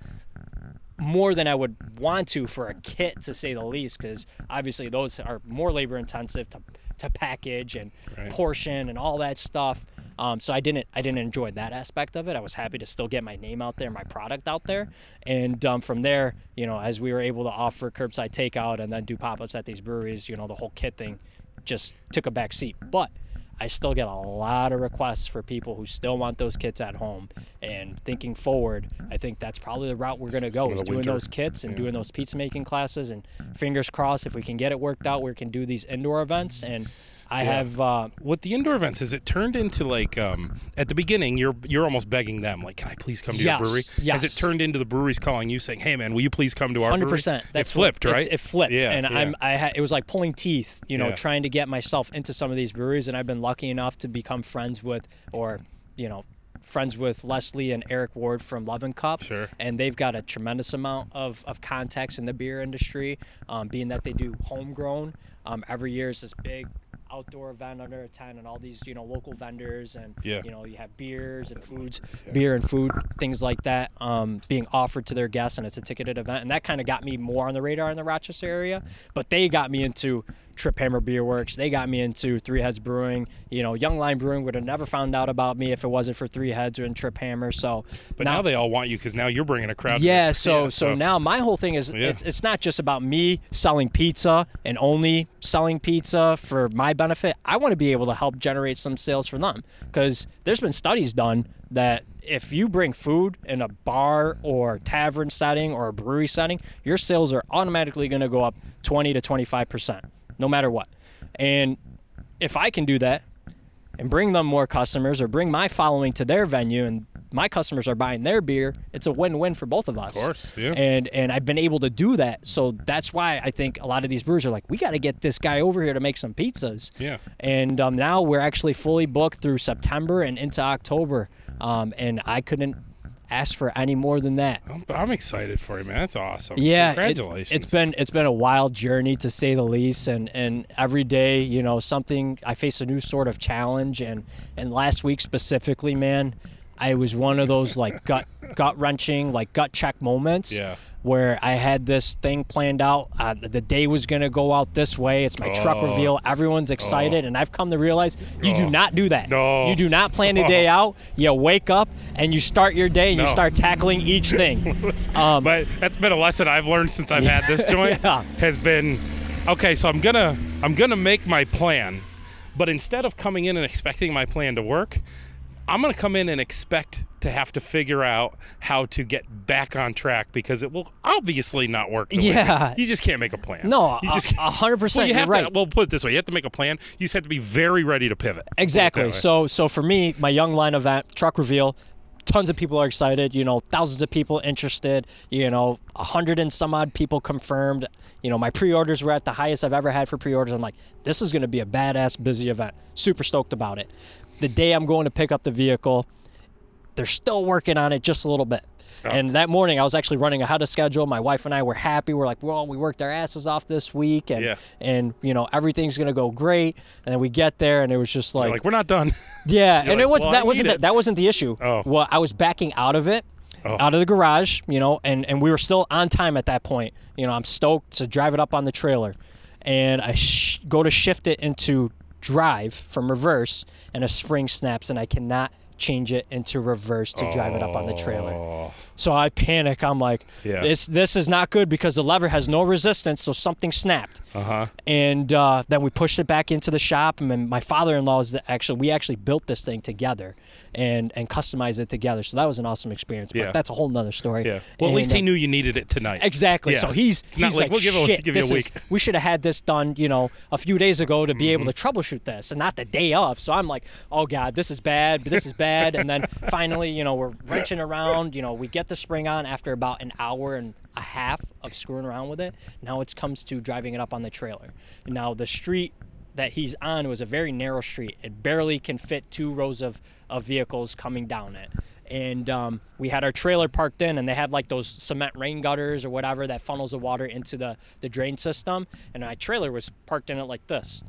more than I would want to for a kit, to say the least, because obviously those are more labor intensive to, to package and Right. portion and all that stuff. Um, so I didn't I didn't enjoy that aspect of it. I was happy to still get my name out there, my product out there, and um, from there, you know, as we were able to offer curbside takeout and then do pop ups at these breweries, you know, the whole kit thing just took a back seat. But I still get a lot of requests for people who still want those kits at home. And thinking forward, I think that's probably the route we're going to go is doing winter- those kits and yeah. doing those pizza making classes. And fingers crossed, if we can get it worked out, we can do these indoor events. And I Yeah. have. Uh, With the indoor events, has it turned into like um, at the beginning you're you're almost begging them like, can I please come to Yes, your brewery? Has it turned into the breweries calling you saying, hey man, will you please come to our Hundred brewery? percent. It flipped, right? it flipped, Yeah, and yeah. I'm. I had. It was like pulling teeth, you know, Yeah. trying to get myself into some of these breweries, and I've been lucky enough to become friends with, or, you know, friends with Leslie and Eric Ward from Lovin' Cup. Sure. And they've got a tremendous amount of of contacts in the beer industry, um, being that they do homegrown. Um, every year is this big outdoor event under a tent and all these you know local vendors and Yeah. you know you have beers and foods beer and food things like that um, being offered to their guests and it's a ticketed event. And that kind of got me more on the radar in the rochester area but they got me into trip hammer beer works they got me into three heads brewing you know young lion brewing would have never found out about me if it wasn't for three heads and trip hammer so but now, they all want you because now you're bringing a crowd. yeah, so so now my whole thing is Yeah. it's it's not just about me selling pizza and only selling pizza for my benefit. I want to be able to help generate some sales for them because there's been studies done that if you bring food in a bar or tavern setting or a brewery setting, your sales are automatically going to go up 20 to 25% no matter what. And if I can do that and bring them more customers or bring my following to their venue and my customers are buying their beer, it's a win-win for both of us. Of course, yeah. And and I've been able to do that. So that's why I think a lot of these brewers are like, we got to get this guy over here to make some pizzas. Yeah. And um, now we're actually fully booked through September and into October. Um, and I couldn't ask for any more than that. I'm, I'm excited for you, man. That's awesome. Yeah, it's- congratulations. it's been it's been a wild journey to say the least, and and every day, you know, something I face a new sort of challenge, and and last week specifically, man, I was one of those like gut gut wrenching like gut check moments. Yeah. Where I had this thing planned out, uh, the day was gonna go out this way. It's my truck Oh. reveal. Everyone's excited, and I've come to realize you Oh. do not do that. No. you do not plan a day out. You wake up and you start your day, and No. you start tackling each thing. Um, but that's been a lesson I've learned since I've had this joint. Yeah. Has been okay. So I'm gonna I'm gonna make my plan, but instead of coming in and expecting my plan to work, I'm gonna come in and expect to have to figure out how to get back on track because it will obviously not work. the way Yeah. you just can't make a plan. No, you just a hundred Well, percent. you You're have right. to. Well, put it this way: you have to make a plan. You just have to be very ready to pivot. Put it that Exactly. So so for me, my Young Lion event, truck reveal, tons of people are excited. You know, thousands of people interested. You know, a hundred and some odd people confirmed. You know, my pre-orders were at the highest I've ever had for pre-orders. I'm like, this is going to be a badass busy event. Super stoked about it. The day I'm going to pick up the vehicle, they're still working on it just a little bit. And that morning, I was actually running ahead of schedule. My wife and I were happy. We're like, well, we worked our asses off this week, and Yeah. and you know everything's gonna go great. And then we get there, and it was just like, like we're not done. yeah, and like, it was "Well, I that wasn't the, that wasn't the issue. Oh. Well, I was backing out of it, Oh. out of the garage, you know, and and we were still on time at that point. You know, I'm stoked to drive it up on the trailer, and I sh- go to shift it into drive from reverse, and a spring snaps, and I cannot change it into reverse to drive it up on the trailer. Oh. So I panic. I'm like, Yeah. this this is not good because the lever has no resistance, so something snapped. Uh huh. And uh, then we pushed it back into the shop, and my father-in-law is actually we actually built this thing together, and and customized it together. So that was an awesome experience. But Yeah. that's a whole nother story. Yeah. Well, at least he uh, knew you needed it tonight. Exactly. Yeah. So he's It's not he's like, like, "We'll give a- Shit, give you a this is- we should have had this done, you know, a few days ago to be able to Mm-hmm. troubleshoot this, and not the day of. So I'm like, oh god, this is bad. This is bad. and then finally, you know, we're wrenching around. You know, we get the spring on after about an hour and a half of screwing around with it. Now it comes to driving it up on the trailer. Now the street that he's on was a very narrow street. It barely can fit two rows of, of vehicles coming down it. And um, we had our trailer parked in, and they had like those cement rain gutters or whatever that funnels the water into the, the drain system. And my trailer was parked in it like this.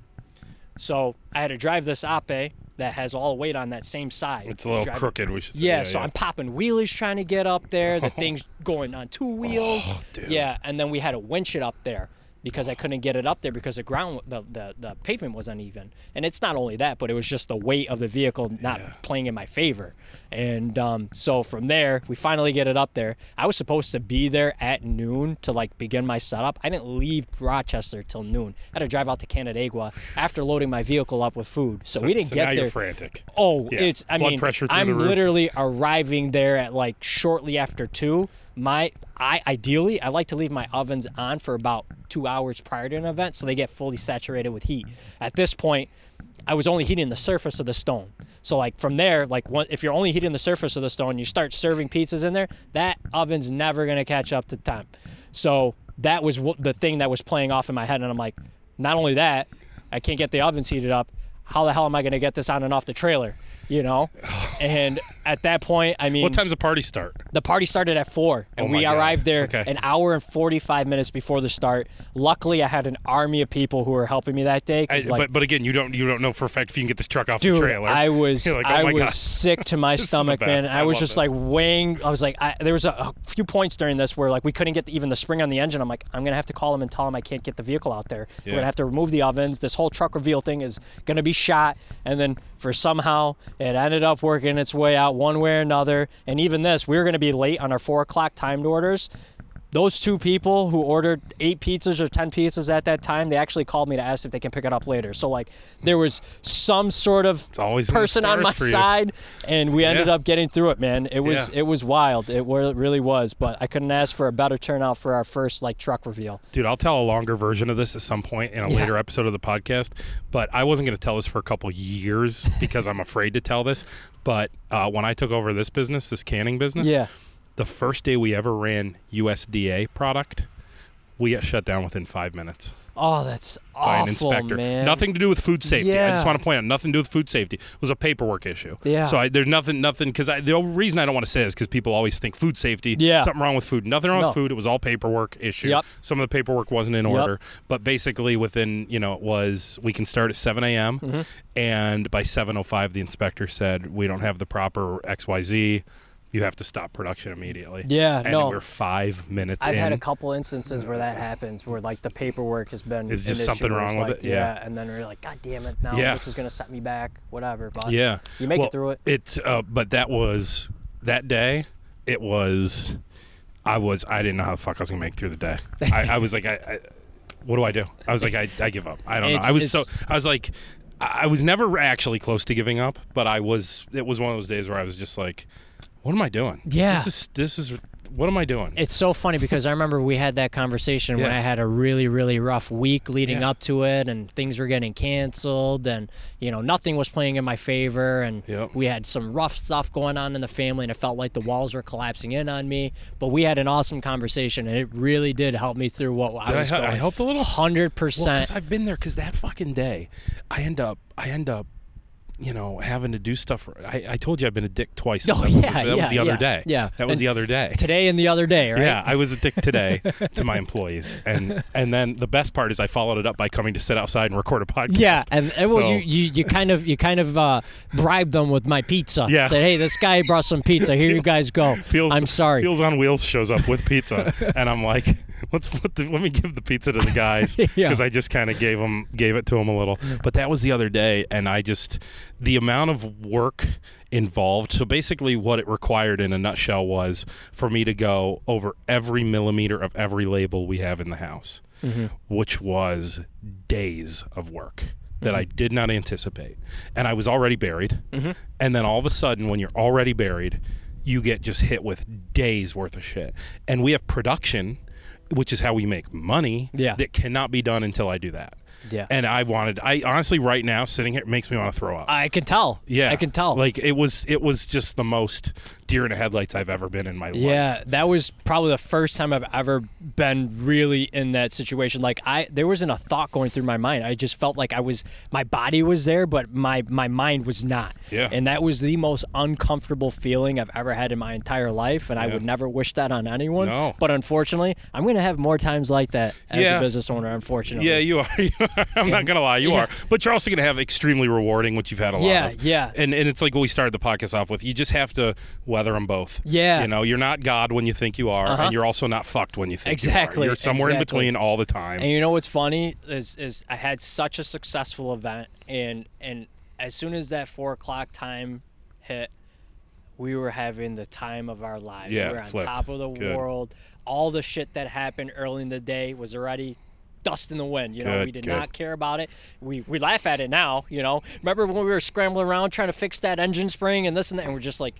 So I had to drive this Ape that has all the weight on that same side. It's a little Drive it- crooked. We should say. yeah, so I'm popping wheelies trying to get up there. The thing's going on two wheels. Oh, dude. Yeah, and then we had to winch it up there because I couldn't get it up there because the ground, the, the, the pavement was uneven. And it's not only that, but it was just the weight of the vehicle not playing in my favor. And um, so from there, we finally get it up there. I was supposed to be there at noon to like begin my setup. I didn't leave Rochester till noon. I had to drive out to Canandaigua after loading my vehicle up with food. So, we didn't so get now there. you're frantic. Oh, Yeah. it's I Blood mean I'm literally arriving there at like shortly after two. My I ideally I like to leave my ovens on for about two hours prior to an event, so they get fully saturated with heat. At this point, I was only heating the surface of the stone. So like from there, like one, if you're only heating the surface of the stone, you start serving pizzas in there, that oven's never gonna catch up to temp. So that was wh- the thing that was playing off in my head, and I'm like, not only that, I can't get the ovens heated up. How the hell am I gonna get this on and off the trailer? You know, and at that point, I mean, What time's the party start? the party started at four, and Oh we God. arrived there Okay. an hour and forty-five minutes before the start. Luckily, I had an army of people who were helping me that day. I, like, but but again, you don't you don't know for a fact if you can get this truck off Dude, the trailer. I was like, oh I was God. sick to my stomach, man. I I was just this. like weighing. I was like, I, there was a, a few points during this where like we couldn't get the, even the spring on the engine. I'm like, I'm gonna have to call them and tell them I can't get the vehicle out there. We're gonna have to remove the ovens. This whole truck reveal thing is gonna be shot, and then for somehow it ended up working its way out one way or another. And even this, we were gonna be late on our four o'clock timed orders. Those two people who ordered eight pizzas or ten pizzas at that time, they actually called me to ask if they can pick it up later. So like, there was some sort of always in the person on my side, and we ended Yeah. up getting through it, man. It was Yeah. it was wild. It really was. But I couldn't ask for a better turnout for our first like truck reveal. Dude, I'll tell a longer version of this at some point in a Yeah. later episode of the podcast. But I wasn't going to tell this for a couple years because I'm afraid to tell this. But uh, when I took over this business, this canning business, Yeah. The first day we ever ran USDA product, we got shut down within five minutes Oh, that's by awful, an inspector. man. Nothing to do with food safety. I just want to point out nothing to do with food safety. It was a paperwork issue. Yeah. So I, there's nothing, nothing. Because the only reason I don't want to say is because people always think food safety. Yeah. Something wrong with food. Nothing wrong No. with food. It was all paperwork issue. Yep. Some of the paperwork wasn't in Yep. order, but basically within you know it was we can start at 7 a.m. Mm-hmm. and by 7:05 the inspector said we don't have the proper X Y Z. You have to stop production immediately. Yeah, and no. we're five minutes I've in. had a couple instances where that happens, where like the paperwork has been. Is an just issue something where it's wrong with like, it? Yeah. and then we're like, God damn it! Now Yeah. this is gonna set me back. Whatever, but Yeah, you make Well, it through it. It, uh, but that was that day. It was. I was. I didn't know how the fuck I was gonna make through the day. I, I was like, I, I. What do I do? I was like, I, I give up. I don't It's- know. I was so. I was like, I I was never actually close to giving up, but I was. It was one of those days where I was just like, what am I doing? Yeah. This is. This is. What am I doing? It's so funny because I remember we had that conversation when I had a really, really rough week leading Yeah. up to it, and things were getting canceled, and you know nothing was playing in my favor, and Yep. we had some rough stuff going on in the family, and it felt like the walls were collapsing in on me. But we had an awesome conversation, and it really did help me through what I Did I, was hel- going. I helped a little. Hundred Well, percent. because I've been there. Because that fucking day, I end up, I end up, you know, having to do stuff. I, I told you I've been a dick twice. Oh, that yeah, that was the other yeah, day. yeah. that was And the other day. Today and the other day, right? Yeah, I was a dick today to my employees, and and then the best part is I followed it up by coming to sit outside and record a podcast. Yeah, and, and well, you, you you kind of you kind of uh, bribed them with my pizza. Yeah. Said, hey, this guy brought some pizza. Here you guys go. Feels, I'm sorry. Feels on Wheels shows up with pizza, and I'm like, let's put the, let me give the pizza to the guys because Yeah. I just kind of gave them gave it to them a little. But that was the other day, and I just the amount of work involved. So basically, what it required in a nutshell was for me to go over every millimeter of every label we have in the house, mm-hmm. which was days of work. That mm-hmm. I did not anticipate. And I was already buried. Mm-hmm. And then all of a sudden, when you're already buried, you get just hit with days worth of shit. And we have production, which is how we make money, Yeah. that cannot be done until I do that. Yeah. And I wanted, I honestly, right now, sitting here, it makes me want to throw up. I can tell. yeah. I can tell. Like, it was, it was just the most deer in the headlights I've ever been in my life. Yeah, that was probably the first time I've ever been really in that situation. Like I there wasn't a thought going through my mind. I just felt like I was my body was there, but my my mind was not. Yeah. And that was the most uncomfortable feeling I've ever had in my entire life, and I would never wish that on anyone. No. But unfortunately, I'm gonna have more times like that as Yeah. a business owner. Unfortunately. Yeah, you are. You are. I'm not gonna lie, you Yeah. are. But you're also gonna have extremely rewarding, which you've had a lot Yeah, of. yeah. And and it's like what we started the podcast off with. You just have to weather them both. Yeah. You know, you're not God when you think you are, Uh-huh. and you're also not fucked when you think you Exactly, are. You're somewhere in between all the time. And you know what's funny is is I had such a successful event, and and as soon as that four o'clock time hit, we were having the time of our lives. Yeah, we were on flipped. top of the Good. world. All the shit that happened early in the day was already dust in the wind. You know, Good, we did good. not care about it. We we laugh at it now. You know, remember when we were scrambling around trying to fix that engine spring and this and that, and we're just like.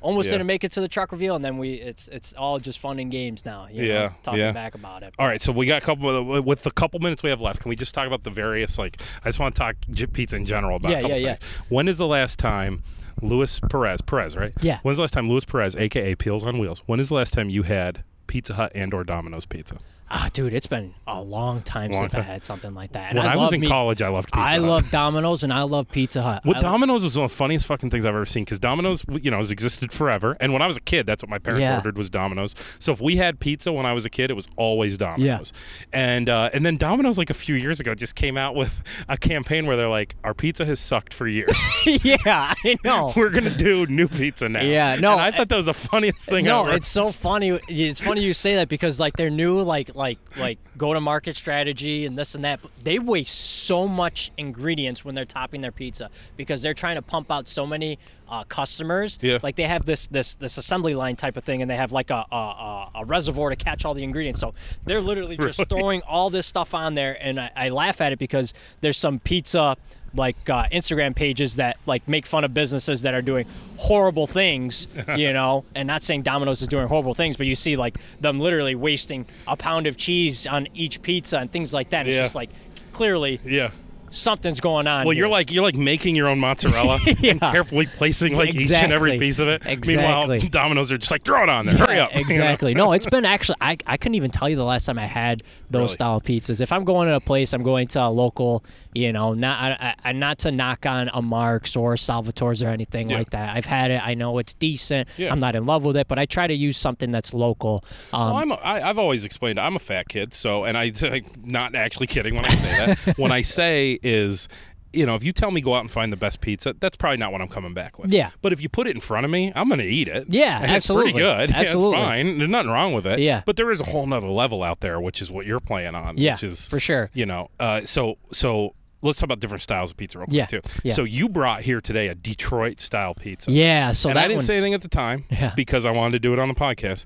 Almost Yeah. didn't make it to the truck reveal, and then we it's it's all just fun and games now. You know, Yeah, talking yeah. back about it. All right, so we got a couple with the couple minutes we have left. Can we just talk about the various like? I just want to talk pizza in general about Yeah, a couple yeah, yeah. things. When is the last time Luis Perez Perez right? Yeah. When's the last time Luis Perez, aka Peels on Wheels? When is the last time you had Pizza Hut and or Domino's pizza? Ah, dude, it's been a long time Long since time. I had something like that. And When I, was in me- college, I loved Pizza I Hut. love Domino's and I love Pizza Hut. What I- Domino's is one of the funniest fucking things I've ever seen because Domino's, you know, has existed forever. And when I was a kid, that's what my parents Yeah. ordered was Domino's. So if we had pizza when I was a kid, it was always Domino's. And uh, and then Domino's, like a few years ago, just came out with a campaign where they're like, "Our pizza has sucked for years. yeah, I know. We're gonna do new pizza now." Yeah, no, And I thought that was the funniest thing ever. no, it's so funny. It's funny you say that because like their new like like like go to market strategy and this and that. but They waste so much ingredients when they're topping their pizza because they're trying to pump out so many uh, customers. Yeah. Like they have this this this assembly line type of thing, and they have like a a, a, reservoir to catch all the ingredients. So they're literally just Really? throwing all this stuff on there, and I, I laugh at it because there's some pizza like uh, Instagram pages that like make fun of businesses that are doing horrible things, you know, and not saying Domino's is doing horrible things, but you see like them literally wasting a pound of cheese on each pizza and things like that. Yeah. It's just like clearly yeah. Something's going on. Well, you're like you're like making your own mozzarella and carefully placing like each and every piece of it. Meanwhile, Domino's are just like throw it on there. Hurry Yeah, up. you know? Exactly. no, it's been actually. I, I couldn't even tell you the last time I had those Really? style pizzas. If I'm going to a place, I'm going to a local. You know, not I, I, not to knock on a Marks or Salvatore's or anything Yeah. like that. I've had it. I know it's decent. Yeah. I'm not in love with it, but I try to use something that's local. Um, Well, I'm a, I, I've always explained I'm a fat kid, so and I am not actually kidding when I say that. when I say is, you know, if you tell me go out and find the best pizza, that's probably not what I'm coming back with. Yeah. But if you put it in front of me, I'm going to eat it. Yeah, and absolutely. It's pretty good. Yeah, Absolutely. it's fine. There's nothing wrong with it. Yeah. But there is a whole nother level out there, which is what you're playing on. Yeah, Which is for sure. You know, uh, so so. Let's talk about different styles of pizza real quick Yeah, too. yeah. So you brought here today a Detroit style pizza. yeah. So and I didn't one, say anything at the time Yeah. because I wanted to do it on the podcast.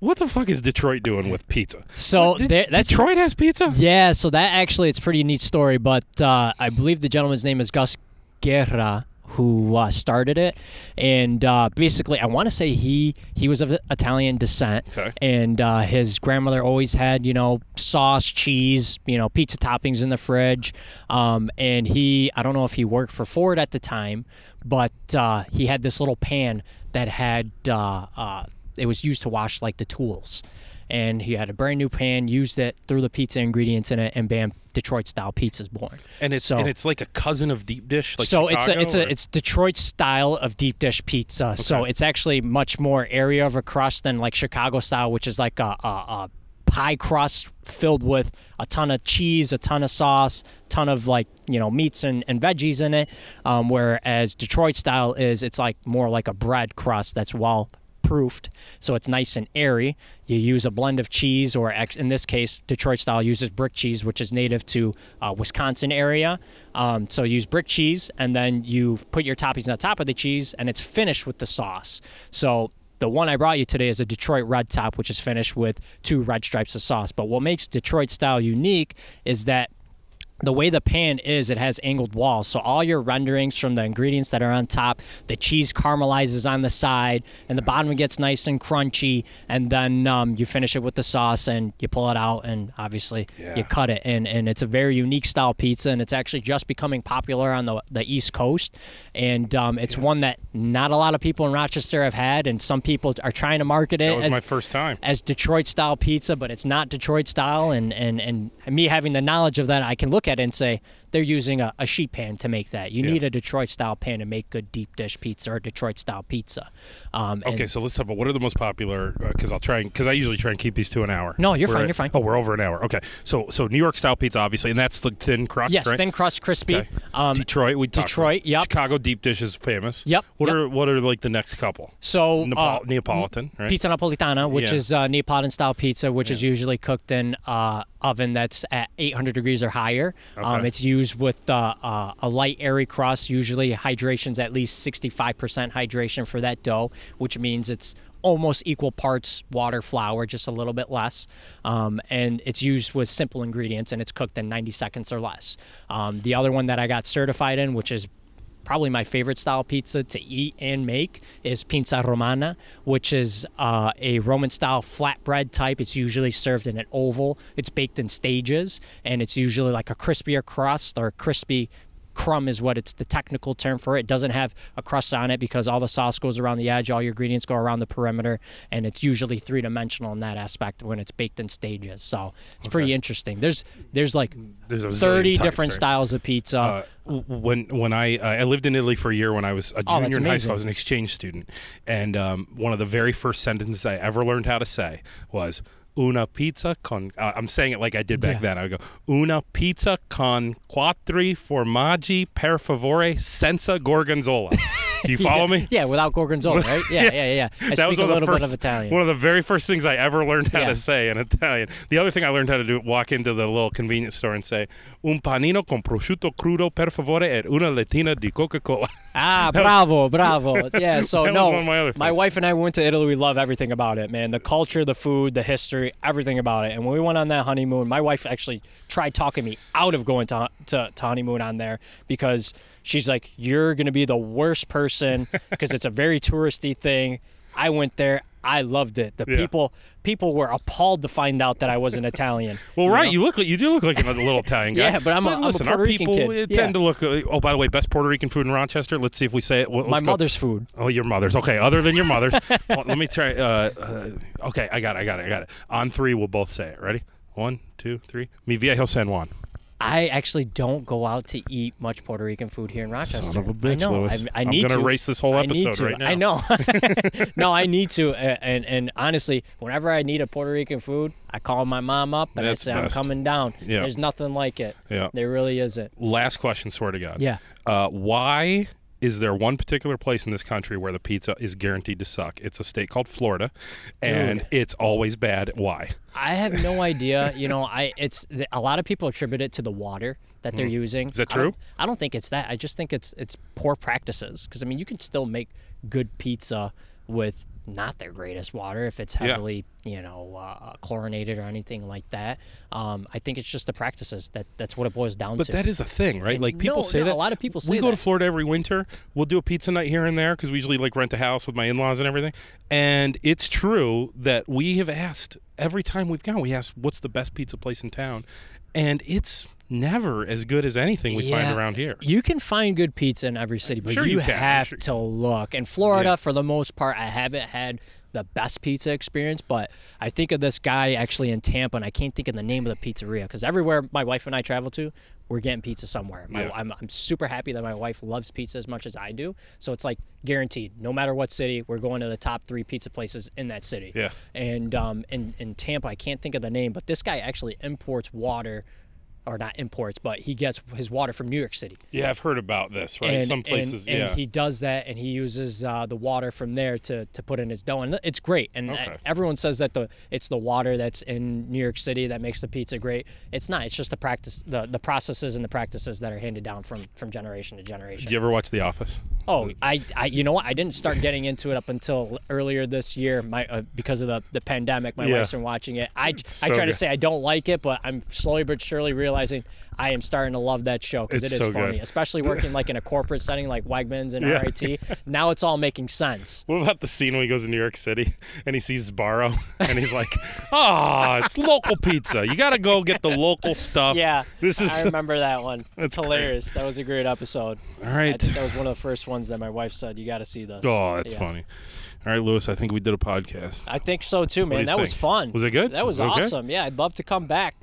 What the fuck is Detroit doing with pizza? So there, that's Detroit has pizza. Yeah, so that actually it's a pretty neat story, but uh, I believe the gentleman's name is Gus Guerra who uh, started it, and uh, basically I want to say he he was of Italian descent, Okay. and uh, his grandmother always had you know sauce, cheese, you know pizza toppings in the fridge, um, and he I don't know if he worked for Ford at the time, but uh, he had this little pan that had uh, uh, it was used to wash like the tools and he had a brand new pan, used it, threw the pizza ingredients in it, and bam, Detroit style pizza's born. And it's so, and it's like a cousin of deep dish. Like so it's a it's a it's Detroit style of deep dish pizza. So it's actually much more area of a crust than like Chicago style, which is like a, a, a pie crust filled with a ton of cheese, a ton of sauce, ton of like you know meats and, and veggies in it. Um, whereas Detroit style is it's like more like a bread crust that's well proofed, so it's nice and airy. You use a blend of cheese, or in this case, Detroit style uses brick cheese, which is native to uh, Wisconsin area. Um, so use brick cheese, and then you put your toppings on top of the cheese, and it's finished with the sauce. So the one I brought you today is a Detroit Red Top, which is finished with two red stripes of sauce. But what makes Detroit style unique is that the way the pan is, it has angled walls. So all your renderings from the ingredients that are on top, the cheese caramelizes on the side, and the bottom gets nice and crunchy. And then um, you finish it with the sauce, and you pull it out, and obviously Yeah. you cut it. And and it's a very unique style pizza, and it's actually just becoming popular on the the East Coast. And um, it's one that not a lot of people in Rochester have had, and some people are trying to market it that was as my first time. as Detroit style pizza, but it's not Detroit style. And, and, and me having the knowledge of that, I can look at it and say they're using a, a sheet pan to make that. You Yeah. need a Detroit style pan to make good deep dish pizza or Detroit style pizza. Um, and- Okay, so let's talk about what are the most popular because I'll try and because I usually try and keep these to an hour. No, you're We're fine, at- you're fine. Oh, we're over an hour. Okay, so so New York style pizza, obviously, and that's the thin crust. yes, right? thin crust, crispy. Okay. Um, Detroit, we Detroit, yep. Chicago deep dish is famous. Yep, What yep. are what are like the next couple? so uh, Neapolitan, right? Pizza Napolitana, which Yeah. is uh, Neapolitan style pizza, which is usually cooked in uh, oven that's at 800 degrees or higher. Um, it's used with uh, uh, a light, airy crust. Usually, hydration's at least 65% hydration for that dough, which means it's almost equal parts water, flour, just a little bit less. Um, and it's used with simple ingredients, and it's cooked in 90 seconds or less. Um, the other one that I got certified in, which is probably my favorite style pizza to eat and make is pizza romana, which is uh, a Roman style flatbread type. It's usually served in an oval. It's baked in stages, and it's usually like a crispier crust or crispy crumb is what it's the technical term for it. It doesn't have a crust on it because all the sauce goes around the edge, all your ingredients go around the perimeter, and it's usually three dimensional in that aspect when it's baked in stages. So it's pretty interesting. There's there's like There's thirty different styles of pizza. Uh, when when I uh, I lived in Italy for a year when I was a Oh, junior in high school, I was an exchange student, and um, one of the very first sentences I ever learned how to say was "una pizza con." Uh, I'm saying it like I did back Yeah. then. I would go "una pizza con quattro formaggi per favore senza gorgonzola." Do you follow me? yeah, without gorgonzola, right? Yeah, yeah, yeah. yeah. I That speak was a little the bit of Italian. One of the very first things I ever learned how Yeah. to say in Italian. The other thing I learned how to do, walk into the little convenience store and say, "Un panino con prosciutto crudo per favore e una lettina di Coca-Cola." Ah, bravo, bravo. Yeah, so no, one of my other things. wife and I went to Italy. We love everything about it, man. The culture, the food, the history, everything about it. And when we went on that honeymoon, my wife actually tried talking me out of going to to, to honeymoon on there because she's like, "You're gonna be the worst person because it's a very touristy thing." I went there. I loved it. The Yeah. people people were appalled to find out that I was an Italian. Well, right, know? you look like you do look like a little Italian guy. Yeah, but I'm a- I'm a listen, Puerto our Rican people kid. tend Yeah. to look. uh, Oh, by the way, best Puerto Rican food in Rochester. Let's see if we say it. My let's go. mother's food. Oh, your mother's. Okay, other than your mother's. Well, let me try. Uh, uh, okay, I got it. I got it. I got it. On three, we'll both say it. Ready? One, two, three. Mi viejo San Juan. I actually don't go out to eat much Puerto Rican food here in Rochester. Son of a I bitch, know. Lewis. I, I I'm need to erase this whole I episode right now. I know. no, I need to. And and honestly, whenever I need a Puerto Rican food, I call my mom up and That's I say I'm best. coming down. Yeah. There's nothing like it. Yeah. There really isn't. Last question. Swear to God. Yeah. Uh, why is there one particular place in this country where the pizza is guaranteed to suck? It's a state called Florida, and Dude. it's always bad. Why? I have no idea. You know, I it's a lot of people attribute it to the water that they're using. Hmm. Is that I don't- true? I don't think it's that. I just think it's it's poor practices. Because I mean, you can still make good pizza with not their greatest water if it's Yeah. heavily you know uh, chlorinated or anything like that. Um, I think it's just the practices that that's what it boils down But to. But that is a thing, right? And Like people no, say no, that. a lot of people say We go to. Florida every winter. We'll do a pizza night here and there because we usually like rent a house with my in-laws and everything. And it's true that we have asked every time we've gone. We ask "What's the best pizza place in town?" And it's never as good as anything we find around here. You can find good pizza in every city, but Sure you, you have Sure- to look. In Florida, Yeah. for the most part, I haven't had the best pizza experience, but I think of this guy actually in Tampa, and I can't think of the name of the pizzeria because everywhere my wife and I travel to, we're getting pizza somewhere. My, Yeah. I'm, I'm super happy that my wife loves pizza as much as I do, so it's like guaranteed. No matter what city, we're going to the top three pizza places in that city. Yeah. And um, in in Tampa, I can't think of the name, but this guy actually imports water. Or not imports, but he gets his water from New York City. Yeah, I've heard about this. Right, And, some places. and, yeah, and he does that, and he uses uh, the water from there to, to put in his dough, and it's great. And uh, Okay. everyone says that the it's the water that's in New York City that makes the pizza great. It's not. It's just the practice, the, the processes and the practices that are handed down from from generation to generation. Did you ever watch The Office? Oh, I, I, you know what? I didn't start getting into it up until earlier this year, my uh, because of the, the pandemic. My Yeah. wife's been watching it. I, I so try to say I don't like it, but I'm slowly but surely realizing I am starting to love that show because It's so funny, good. especially working like in a corporate setting like Wegmans and Yeah. RIT. Now it's all making sense. What about the scene when he goes to New York City and he sees Sbarro and he's like, "Ah, it's local pizza. You got to go get the local stuff." Yeah, This is I remember that one. It's great. hilarious. That was a great episode. All right, I think that was one of the first ones that my wife said, "You got to see this." Oh, that's Yeah. funny. All right, Lewis. I think we did a podcast. I think so too, man. That was fun. Was it good? That was, Was it okay? awesome. Yeah, I'd love to come back,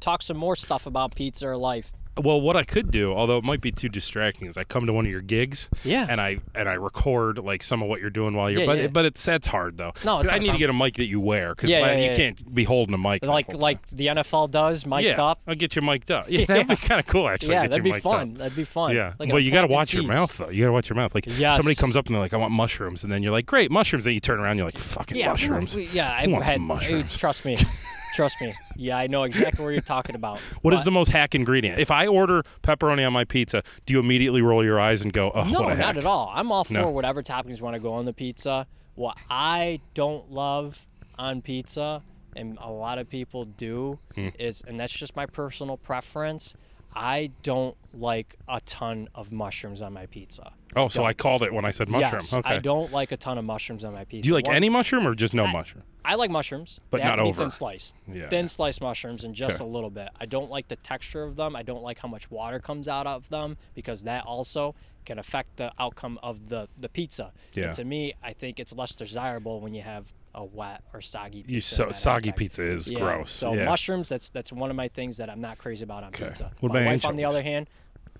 talk some more stuff about pizza or life. Well, what I could do, although it might be too distracting, is I come to one of your gigs, Yeah. and I and I record like some of what you're doing while you're. Yeah, but yeah. but it's that's hard though. No, I need to get a mic that you wear because Yeah, yeah, you can't be holding a mic. Like whole like the NFL does, mic'd yeah, up. I'll get you mic'd up. Yeah, that'd be kind of cool actually. Yeah, get that'd you be fun. Up. That'd be fun. Yeah, Like but you got to watch your mouth though. You got to watch your mouth. Like Yes. somebody comes up and they're like, "I want mushrooms," and then you're like, "Great, mushrooms." Then you turn around, and you're like, "Fucking mushrooms." Yeah, I've had. mushrooms? Trust me, trust me. Yeah, I know exactly what you're talking about. What is the most hack ingredient? If I order pepperoni on my pizza, do you immediately roll your eyes and go, "Oh, No, not at all. I'm all for No. whatever toppings want to go on the pizza. What I don't love on pizza, and a lot of people do, Hmm. is, and that's just my personal preference. I don't like a ton of mushrooms on my pizza. Oh, so I called it when I said mushroom. Yes, okay. I don't like a ton of mushrooms on my pizza. Do you like One- any mushroom or just no mushroom? I like mushrooms, But they have not to be over. thin sliced. Yeah. Thin sliced mushrooms and just Okay. a little bit. I don't like the texture of them. I don't like how much water comes out of them because that also can affect the outcome of the, the pizza. Yeah. And to me, I think it's less desirable when you have a wet or soggy pizza. You so, soggy aspect. pizza is Yeah, gross. So yeah. mushrooms, that's that's one of my things that I'm not crazy about on Okay. pizza. What my wife, on the other hand,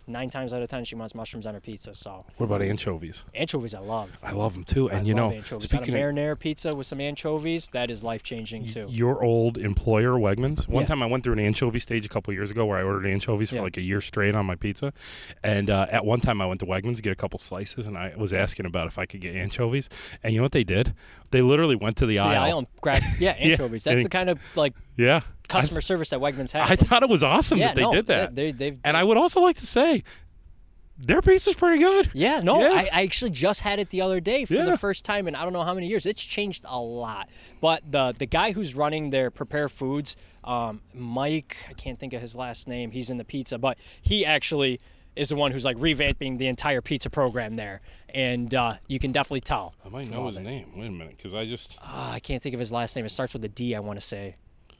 nine times out of ten she wants mushrooms on her pizza. So what about anchovies? anchovies, I love. I love them too. And I you know, anchovies. On a speaking of marinara pizza with some anchovies, that is life changing too. your old employer, Wegmans. One Yeah. time I went through an anchovy stage a couple years ago where I ordered anchovies for Yeah. like a year straight on my pizza. And uh, at one time I went to Wegmans to get a couple slices and I was asking about if I could get anchovies. And you know what they did? They literally went to the to aisle. the aisle and grab yeah anchovies. That's and- the kind of like Yeah. Customer service that Wegmans has. I thought it was awesome yeah, that they no, did that. They, they've and I would also like to say their pizza's pretty good. yeah, no, Yeah. I, I actually just had it the other day for Yeah. the first time in I don't know how many years. It's changed a lot. But the the guy who's running their prepare foods, um, Mike, I can't think of his last name. He's in the pizza, but he actually is the one who's like revamping the entire pizza program there, and uh, you can definitely tell. I might know his name. Wait a minute, because I just Ah, I can't think of his last name. It starts with a D. I want to say.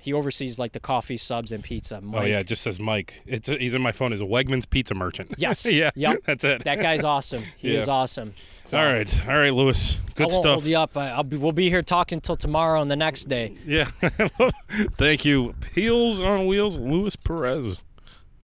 He oversees like the coffee, subs, and pizza. Oh yeah, it just says Mike. It's he's in my phone as a Wegmans pizza merchant. Yes. yeah. Yep. That's it. That guy's awesome. He Yeah. is awesome. So, All right, all right, Lewis. I Good won't stuff. hold you up. I- I'll be, we'll be here talking till tomorrow and the next day. Yeah. Thank you. Peels on Wheels, Luis Perez.